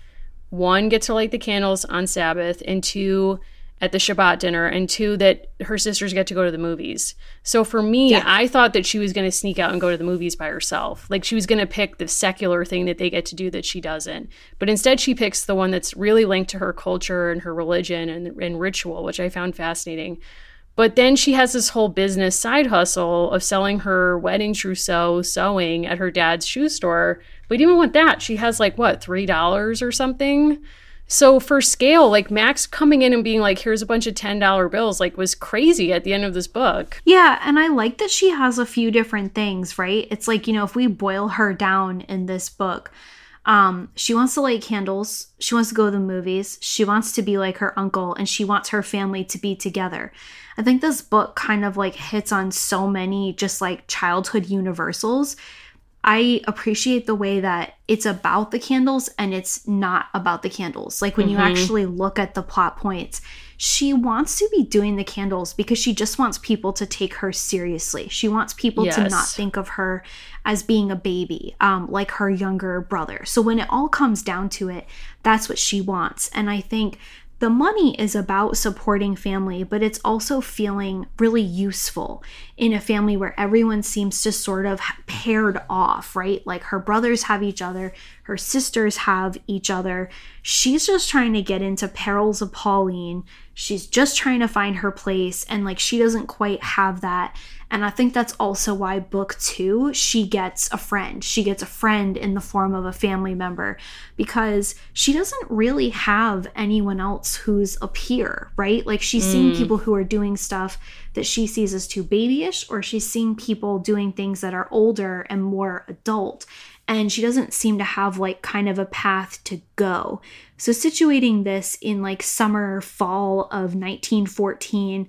one, get to light the candles on Sabbath, and two, at the Shabbat dinner, and two, that her sisters get to go to the movies. So for me, I thought that she was going to sneak out and go to the movies by herself. Like she was going to pick the secular thing that they get to do that she doesn't. But instead, she picks the one that's really linked to her culture and her religion and, and ritual, which I found fascinating. But then she has this whole business side hustle of selling her wedding trousseau sewing at her dad's shoe store. But even with that, she has like what, $3 or something? So for scale, like Max coming in and being like, here's a bunch of $10 bills, like was crazy at the end of this book. Yeah, and I like that she has a few different things, right? It's like, you know, if we boil her down in this book, um, she wants to light candles, she wants to go to the movies, she wants to be like her uncle, and she wants her family to be together. I think this book kind of like hits on so many just like childhood universals. I appreciate the way that it's about the candles and it's not about the candles. Like when you actually look at the plot points, she wants to be doing the candles because she just wants people to take her seriously. She wants people to not think of her as being a baby, um, like her younger brother. So when it all comes down to it, that's what she wants. And I think the money is about supporting family, but it's also feeling really useful in a family where everyone seems to sort of paired off, right? Like her brothers have each other, her sisters have each other. She's just trying to get into Perils of Pauline. She's just trying to find her place, and like she doesn't quite have that. And I think that's also why book two, she gets a friend. She gets a friend in the form of a family member because she doesn't really have anyone else who's a peer, right? Like she's seeing mm. people who are doing stuff that she sees as too babyish, or she's seeing people doing things that are older and more adult. And she doesn't seem to have like kind of a path to go. So, situating this in like summer, fall of 1914,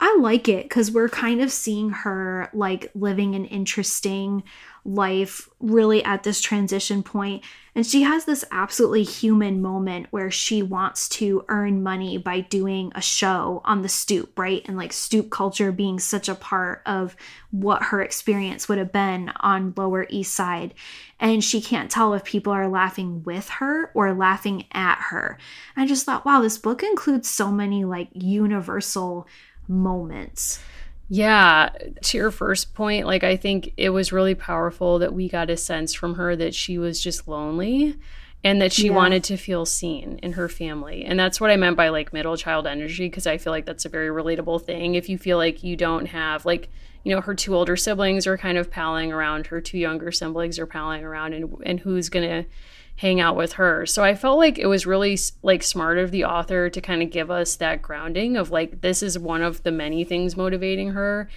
I like it because we're kind of seeing her like living an interesting life really at this transition point. And she has this absolutely human moment where she wants to earn money by doing a show on the stoop right? And like stoop culture being such a part of what her experience would have been on lower east side. And she can't tell if people are laughing with her or laughing at her. I just thought wow this book includes so many like universal moments Yeah, to your first point, like I think it was really powerful that we got a sense from her that she was just lonely and that she Yeah. wanted to feel seen in her family. And that's what I meant by like middle child energy because I feel like that's a very relatable thing. If you feel like you don't have like you know her two older siblings are kind of palling around, her two younger siblings are palling around and and who's going to hang out with her. So I felt like it was really like smart of the author to kind of give us that grounding of like this is one of the many things motivating her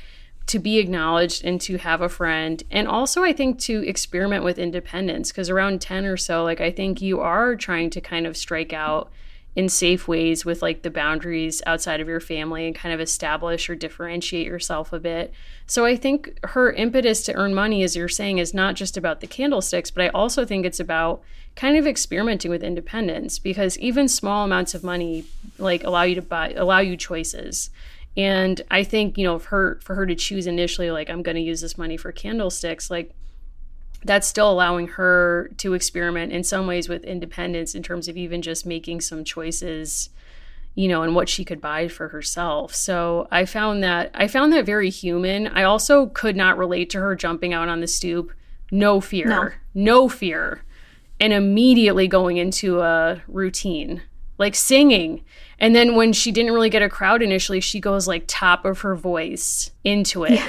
to be acknowledged and to have a friend and also I think to experiment with independence because around 10 or so like I think you are trying to kind of strike out in safe ways with like the boundaries outside of your family and kind of establish or differentiate yourself a bit. So I think her impetus to earn money as you're saying is not just about the candlesticks, but I also think it's about kind of experimenting with independence because even small amounts of money like allow you to buy allow you choices. And I think, you know, for her for her to choose initially like I'm going to use this money for candlesticks, like that's still allowing her to experiment in some ways with independence in terms of even just making some choices you know and what she could buy for herself. So i found that i found that very human. I also could not relate to her jumping out on the stoop. No fear. No. no fear. And immediately going into a routine like singing. And then when she didn't really get a crowd initially she goes like top of her voice into it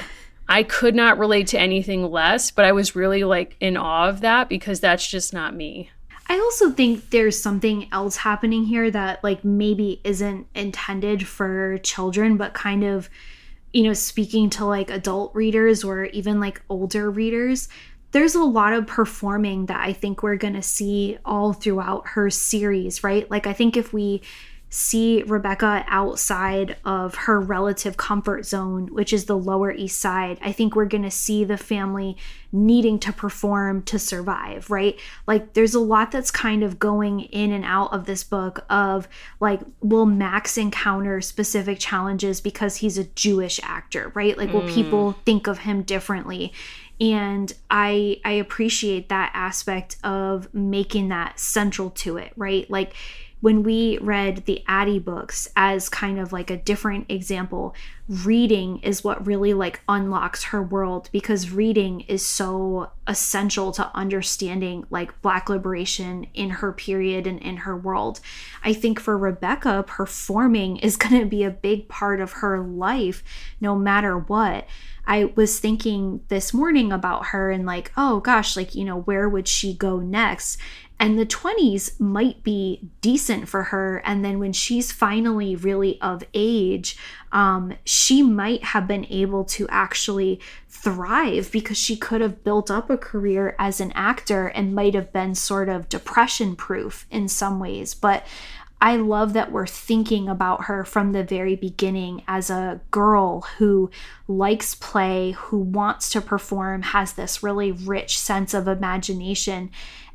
I could not relate to anything less, but I was really like in awe of that because that's just not me. I also think there's something else happening here that like maybe isn't intended for children but kind of you know speaking to like adult readers or even like older readers there's a lot of performing that I think we're going to see all throughout her series, right? Like I think if we see Rebecca outside of her relative comfort zone, which is the Lower East Side, I think we're going to see the family needing to perform to survive, right? Like there's a lot that's kind of going in and out of this book of like will Max encounter specific challenges because he's a Jewish actor, right? Like will mm. people think of him differently? and i i appreciate that aspect of making that central to it right like when we read the Addie books as kind of like a different example, reading is what really like unlocks her world because reading is so essential to understanding like black liberation in her period and in her world. I think for Rebecca, performing is [LAUGHS] going to be a big part of her life no matter what. I was thinking this morning about her and like, oh gosh, like, you know, where would she go next? And the 20s might be decent for her. And then when she's finally really of age, um, she might have been able to actually thrive because she could have built up a career as an actor and might have been sort of depression proof in some ways. But I love that we're thinking about her from the very beginning as a girl who likes play, who wants to perform, has this really rich sense of imagination,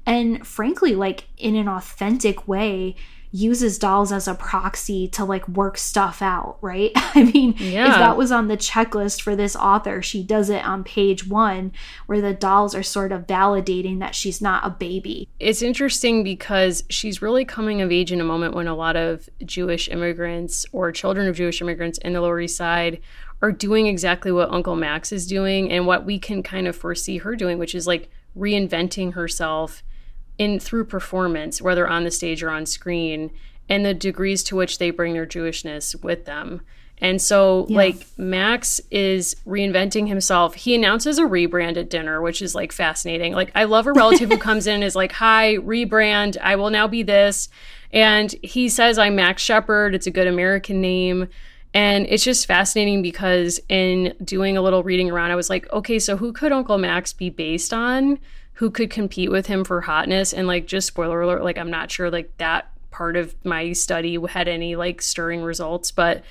and frankly, like in an authentic way, uses dolls as a proxy to like work stuff out, right? [LAUGHS] I mean, Yeah. if that was on the checklist for this author, she does it on page one, where the dolls are sort of validating that she's not a baby. It's interesting because she's really coming of age in a moment when a lot of Jewish immigrants or children of Jewish immigrants in the Lower East Side are doing exactly what Uncle Max is doing and what we can kind of foresee her doing, which is like reinventing herself in through performance, whether on the stage or on screen, and the degrees to which they bring their Jewishness with them. And so, like, Max is reinventing himself. He announces a rebrand at dinner, which is like fascinating. Like, I love a relative who [LAUGHS] comes in and is like, Hi, rebrand. I will now be this. And he says, I'm Max Shepard. It's a good American name. And it's just fascinating because in doing a little reading around, I was like, okay, so who could Uncle Max be based on? Who could compete with him for hotness? And like, just spoiler alert, like, I'm not sure like that part of my study had any like stirring results, but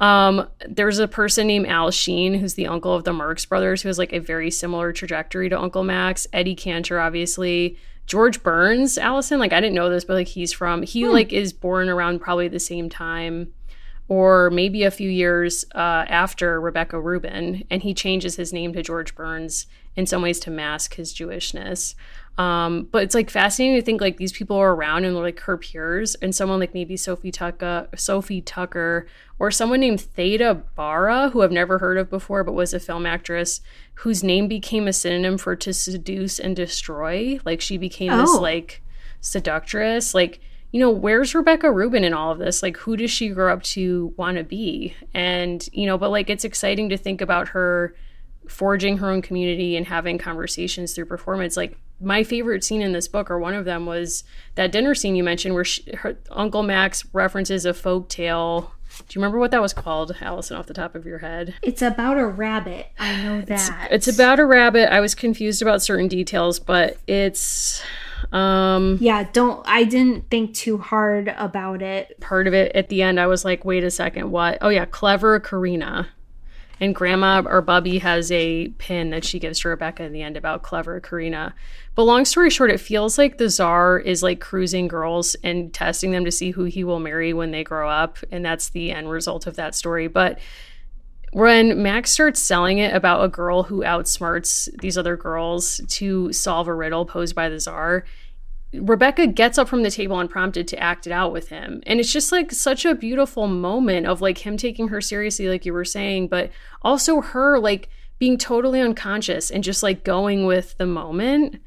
um, there's a person named Al Shean, who's the uncle of the Marx brothers, who has like a very similar trajectory to Uncle Max. Eddie Cantor, obviously. George Burns, Allison, like I didn't know this, but like he's from he like is born around probably the same time or maybe a few years uh, after Rebecca Rubin, and he changes his name to George Burns in some ways to mask his Jewishness. Um, but it's like fascinating to think like these people are around and they're like her peers, and someone like maybe Sophie Tucker, Sophie Tucker, or someone named Theda Bara, who I've never heard of before, but was a film actress whose name became a synonym for to seduce and destroy. Like she became this Oh. like seductress. Like you know, where's Rebecca Rubin in all of this? Like, who does she grow up to want to be? And, you know, but like, it's exciting to think about her forging her own community and having conversations through performance. Like, my favorite scene in this book, or one of them, was that dinner scene you mentioned where she, her, Uncle Max references a folk tale. Do you remember what that was called, Allison, off the top of your head? It's about a rabbit. I know that. It's about a rabbit. I was confused about certain details, but it's um Yeah, don't I didn't think too hard about it. part of it at the end i was like wait a second what oh yeah clever karina and grandma or bubby has a pin that she gives to rebecca in the end about clever karina. But long story short it feels like the czar is like cruising girls and testing them to see who he will marry when they grow up and that's the end result of that story. But when Max starts selling it about a girl who outsmarts these other girls to solve a riddle posed by the czar, Rebecca gets up from the table unprompted to act it out with him. And it's just like such a beautiful moment of like him taking her seriously, like you were saying, but also her like being totally unconscious and just like going with the moment.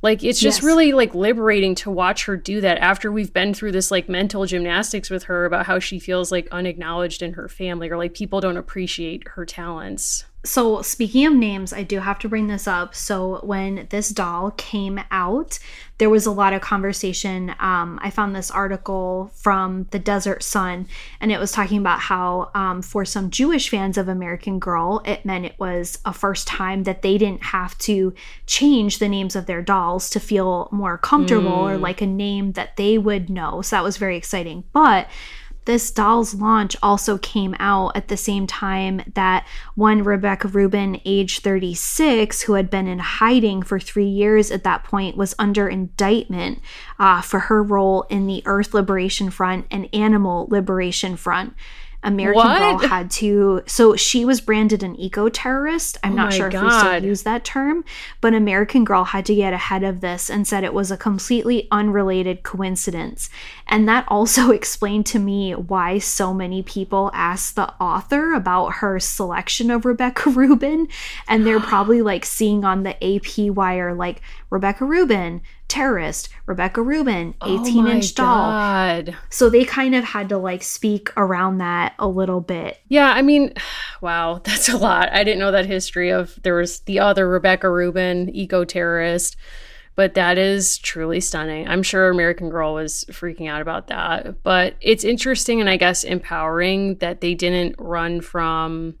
Like it's just Yes. really like liberating to watch her do that after we've been through this like mental gymnastics with her about how she feels like unacknowledged in her family or like people don't appreciate her talents. So, speaking of names, I do have to bring this up. So, when this doll came out, there was a lot of conversation. Um, I found this article from the Desert Sun, and it was talking about how, um, for some Jewish fans of American Girl, it meant it was a first time that they didn't have to change the names of their dolls to feel more comfortable or like a name that they would know. So, that was very exciting. But this doll's launch also came out at the same time that one Rebecca Rubin, age 36, who had been in hiding for three years at that point, was under indictment uh, for her role in the Earth Liberation Front and Animal Liberation Front. American Girl had to, so she was branded an eco terrorist. I'm Oh not sure if we still God. use that term, but American Girl had to get ahead of this and said it was a completely unrelated coincidence. And that also [LAUGHS] explained to me why so many people asked the author about her selection of Rebecca [LAUGHS] Rubin. And they're [GASPS] probably like seeing on the AP wire, like Rebecca Rubin, terrorist, Rebecca Rubin, 18 inch doll. Oh God. So they kind of had to like speak around that a little bit. Yeah, I mean, [SIGHS] wow, [LAUGHS] that's a lot. I didn't know that history of there was the other Rebecca Rubin, eco terrorist, but that is truly stunning. I'm sure American Girl was freaking out about that. But it's interesting and I guess empowering that they didn't run from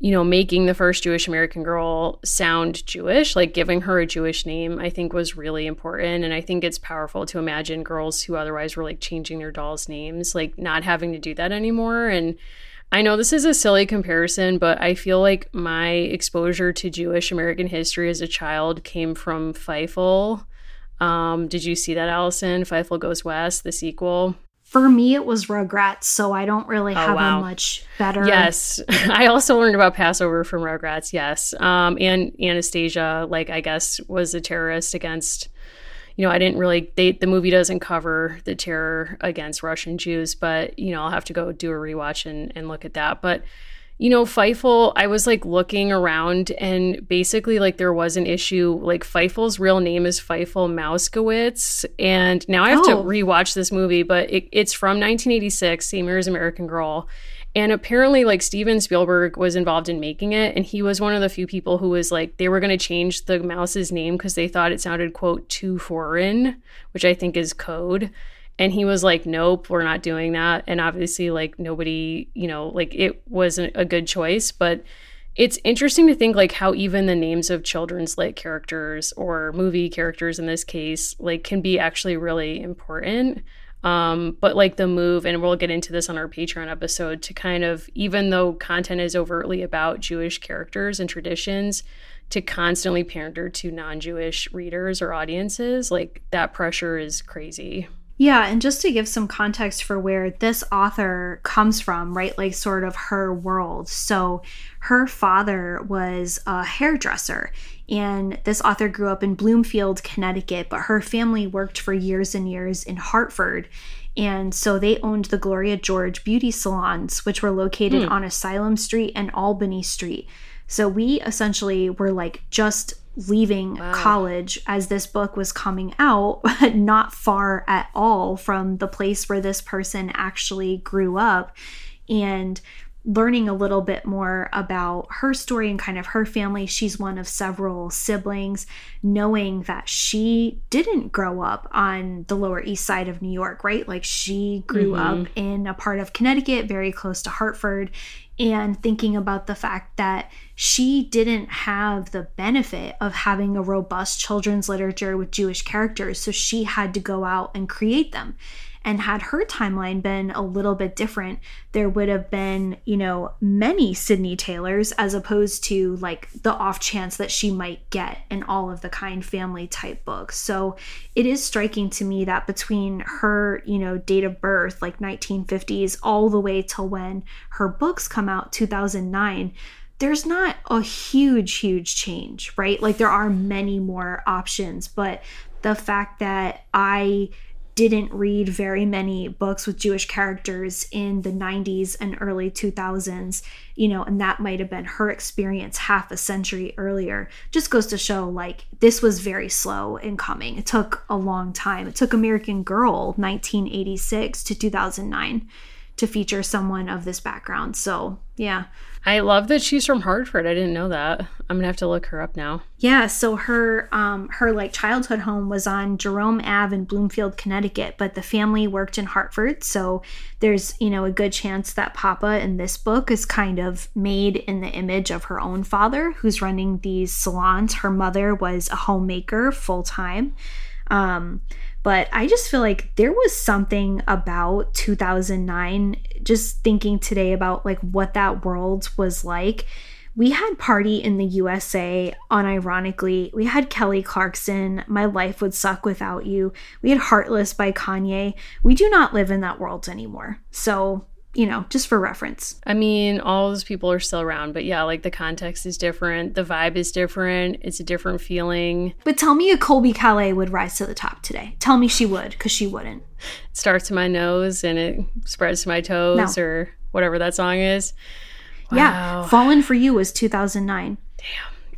you know, making the first Jewish American girl sound Jewish, like giving her a Jewish name, I think was really important. And I think it's powerful to imagine girls who otherwise were like changing their dolls' names, like not having to do that anymore. And I know this is a silly comparison, but I feel like my exposure to Jewish American history as a child came from Fievel. Um, did you see that, Allison? Fievel Goes West, the sequel. For me, it was Rugrats, so I don't really have Oh, wow. a much better. Yes. [LAUGHS] I also learned about Passover from Rugrats, yes. Um, and Anastasia, like, I guess, was a terrorist against, you know, I didn't really, they, the movie doesn't cover the terror against Russian Jews, but, you know, I'll have to go do a rewatch and, and look at that. But, you know, Fievel, I was like looking around and basically like there was an issue. Like Fievel's real name is Fievel Mousekewitz. And now I have to Oh. rewatch this movie, but it, it's from 1986, same year as American Girl. And apparently, like Steven Spielberg was involved in making it, and he was one of the few people who was like, they were going to change the mouse's name because they thought it sounded, quote, too foreign, which I think is code. And he was like, nope, we're not doing that. And obviously, like, nobody, you know, like it wasn't a good choice. But it's interesting to think like how even the names of children's like characters or movie characters in this case, like, can be actually really important. Um, but like the move, and we'll get into this on our Patreon episode, to kind of, even though content is overtly about Jewish characters and traditions, to constantly pander to non Jewish readers or audiences, like that pressure is crazy. Yeah, and just to give some context for where this author comes from, right? Like sort of her world. So her father was a hairdresser And this author grew up in Bloomfield, Connecticut, but her family worked for years and years in Hartford. And so they owned the Gloria George beauty salons, which were located hmm. on Asylum Street and Albany Street. So we essentially were like just leaving college as this book was coming out, [LAUGHS] but not far at all from the place where this person actually grew up. And learning a little bit more about her story and kind of her family. She's one of several siblings, knowing that she didn't grow up on the Lower East Side of New York, right? Like she grew mm-hmm. up in a part of Connecticut very close to Hartford. And thinking about the fact that she didn't have the benefit of having a robust children's literature with Jewish characters. So she had to go out and create them. And had her timeline been a little bit different, there would have been, you know, many Sydney Taylors as opposed to like the off chance that she might get in all of the kind family type books. So it is striking to me that between her, you know, date of birth, like 1950s, all the way till when her books come out, 2009, there's not a huge, huge change, right? Like there are many more options, but the fact that I didn't read very many books with Jewish characters in the 90s and early 2000s, you know, and that might have been her experience half a century earlier, just goes to show like this was very slow in coming. It took a long time. It took American Girl 1986 to 2009 to feature someone of this background. So, yeah. I love that she's from Hartford. I didn't know that. I'm gonna have to look her up now. Yeah, so her um her like childhood home was on Jerome Ave in Bloomfield, Connecticut, but the family worked in Hartford, so there's, you know, a good chance that Papa in this book is kind of made in the image of her own father who's running these salons. Her mother was a homemaker full time. Um but I just feel like there was something about 2009 just thinking today about like what that world was like we had party in the USA unironically. We had Kelly Clarkson, My Life Would Suck Without You. We had Heartless by Kanye. We do not live in that world anymore. So, you know, just for reference. I mean, all those people are still around, but yeah, like the context is different, the vibe is different, it's a different feeling. But tell me a Colbie Caillat would rise to the top today. Tell me she would, because she wouldn't. It starts to my nose and it spreads to my toes No. or whatever that song is. Yeah. Fallin' for You was 2009, Damn.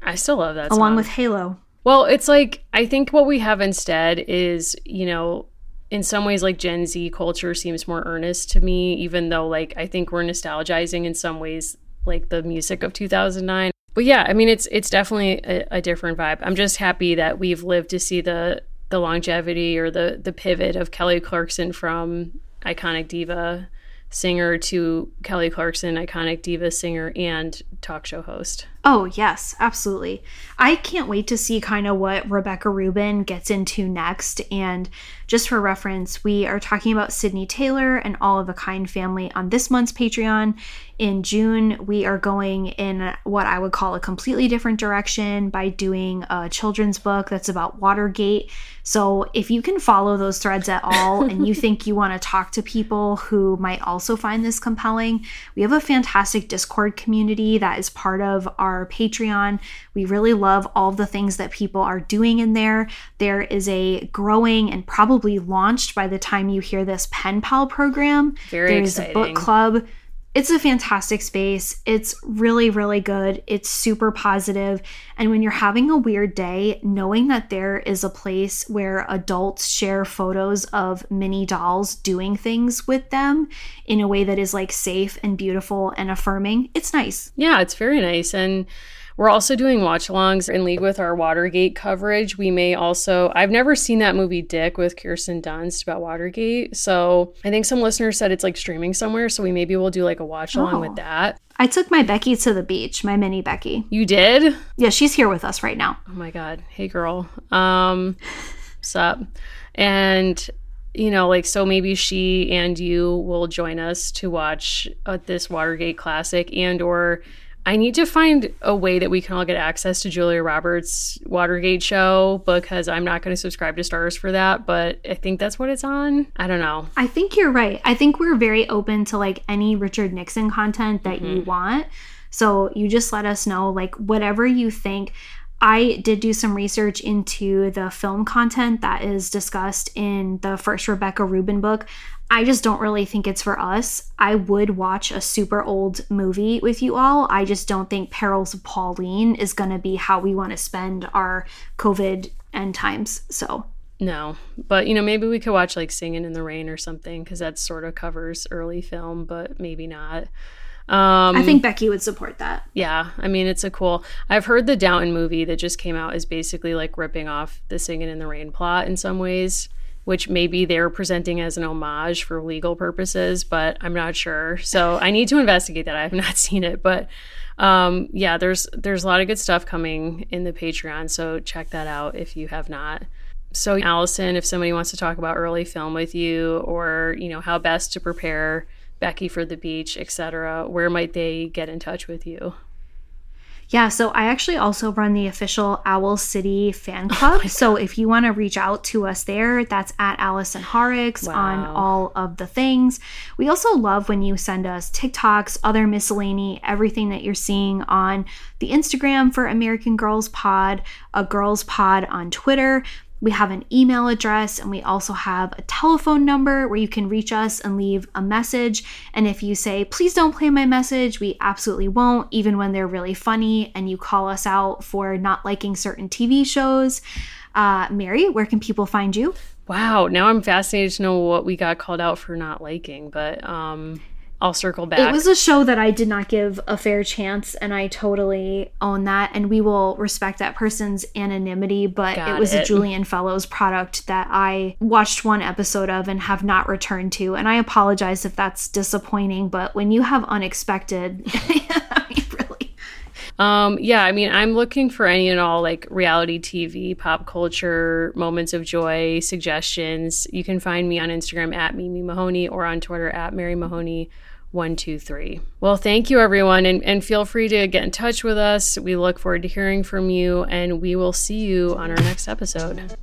I still love that along song. with Halo. Well, it's like I think what we have instead is, you know, in some ways like Gen Z culture seems more earnest to me, even though like I think we're nostalgizing in some ways like the music of 2009. But yeah, I mean it's it's definitely a, a different vibe. I'm just happy that we've lived to see the the longevity or the the pivot of Kelly Clarkson from iconic diva singer to Kelly Clarkson, iconic diva singer and talk show host. Oh, yes, absolutely. I can't wait to see kind of what Rebecca Rubin gets into next. And just for reference, we are talking about Sydney Taylor and All of a Kind family on this month's Patreon. In June, we are going in what I would call a completely different direction by doing a children's book that's about Watergate. So if you can follow those threads at all [LAUGHS] and you think you want to talk to people who might also find this compelling, we have a fantastic Discord community that is part of our Patreon. We really love all the things that people are doing in there. There is a growing and probably launched by the time you hear this pen pal program. Very There's a book club. It's a fantastic space. It's really, really good. It's super positive. And when you're having a weird day, knowing that there is a place where adults share photos of mini dolls doing things with them in a way that is like safe and beautiful and affirming, it's nice. Yeah, it's very nice. And we're also doing watch alongs in league with our Watergate coverage. We may also, I've never seen that movie Dick with Kirsten Dunst about Watergate. So I think some listeners said it's like streaming somewhere. So we maybe will do like a watch along Oh. with that. I took my Becky to the beach, my mini Becky. You did? Yeah, she's here with us right now. Oh my God. Hey, girl. Um, up? And, you know, like, so maybe she and you will join us to watch uh, this Watergate classic and or I need to find a way that we can all get access to Julia Roberts' Watergate show because I'm not going to subscribe to Starz for that, but I think that's what it's on. I don't know. I think you're right. I think we're very open to like any Richard Nixon content that you mm-hmm. want. So you just let us know, like, whatever you think. I did do some research into the film content that is discussed in the first Rebecca Rubin book. I just don't really think it's for us. I would watch a super old movie with you all. I just don't think Perils of Pauline is going to be how we want to spend our COVID end times. So, No, but you know, maybe we could watch like Singing in the Rain or something because that sort of covers early film, but maybe not. Um, I think Becky would support that. yeah, I mean, it's a cool. I've heard the Downton movie that just came out is basically like ripping off the Singing in the Rain plot in some ways, which maybe they're presenting as an homage for legal purposes, but I'm not sure. So I need to investigate that. I have not [LAUGHS] seen it, but um, yeah, there's there's a lot of good stuff coming in the Patreon, so check that out if you have not. So Allison, if somebody wants to talk about early film with you, or you know how best to prepare Becky for the beach, etc., where might they get in touch with you? Yeah, so I actually also run the official Owl City fan oh club. so if you want to reach out to us there, that's at Allison Horrocks on all of the things. We also love when you send us TikToks, other miscellany, everything that you're seeing on the Instagram for American Girls Pod, a Girls Pod on Twitter. We have an email address and we also have a telephone number where you can reach us and leave a message. And if you say, please don't play my message, we absolutely won't, even when they're really funny and you call us out for not liking certain TV shows. Uh, Mary, where can people find you? Wow, now I'm fascinated to know what we got called out for not liking, but um, I'll circle back. It was a show that I did not give a fair chance, and I totally own that. And we will respect that person's anonymity, but Got it was a. Julian Fellowes product that I watched one episode of and have not returned to. And I apologize if that's disappointing, but when you have unexpected, [LAUGHS] I mean, really. Um, yeah, I mean, I'm looking for any and all like reality TV, pop culture, moments of joy, suggestions. You can find me on Instagram at Mimi Mahoney or on Twitter at Mary Mahoney. One, two, three. Well, thank you, everyone, and, and feel free to get in touch with us. We look forward to hearing from you, and we will see you on our next episode.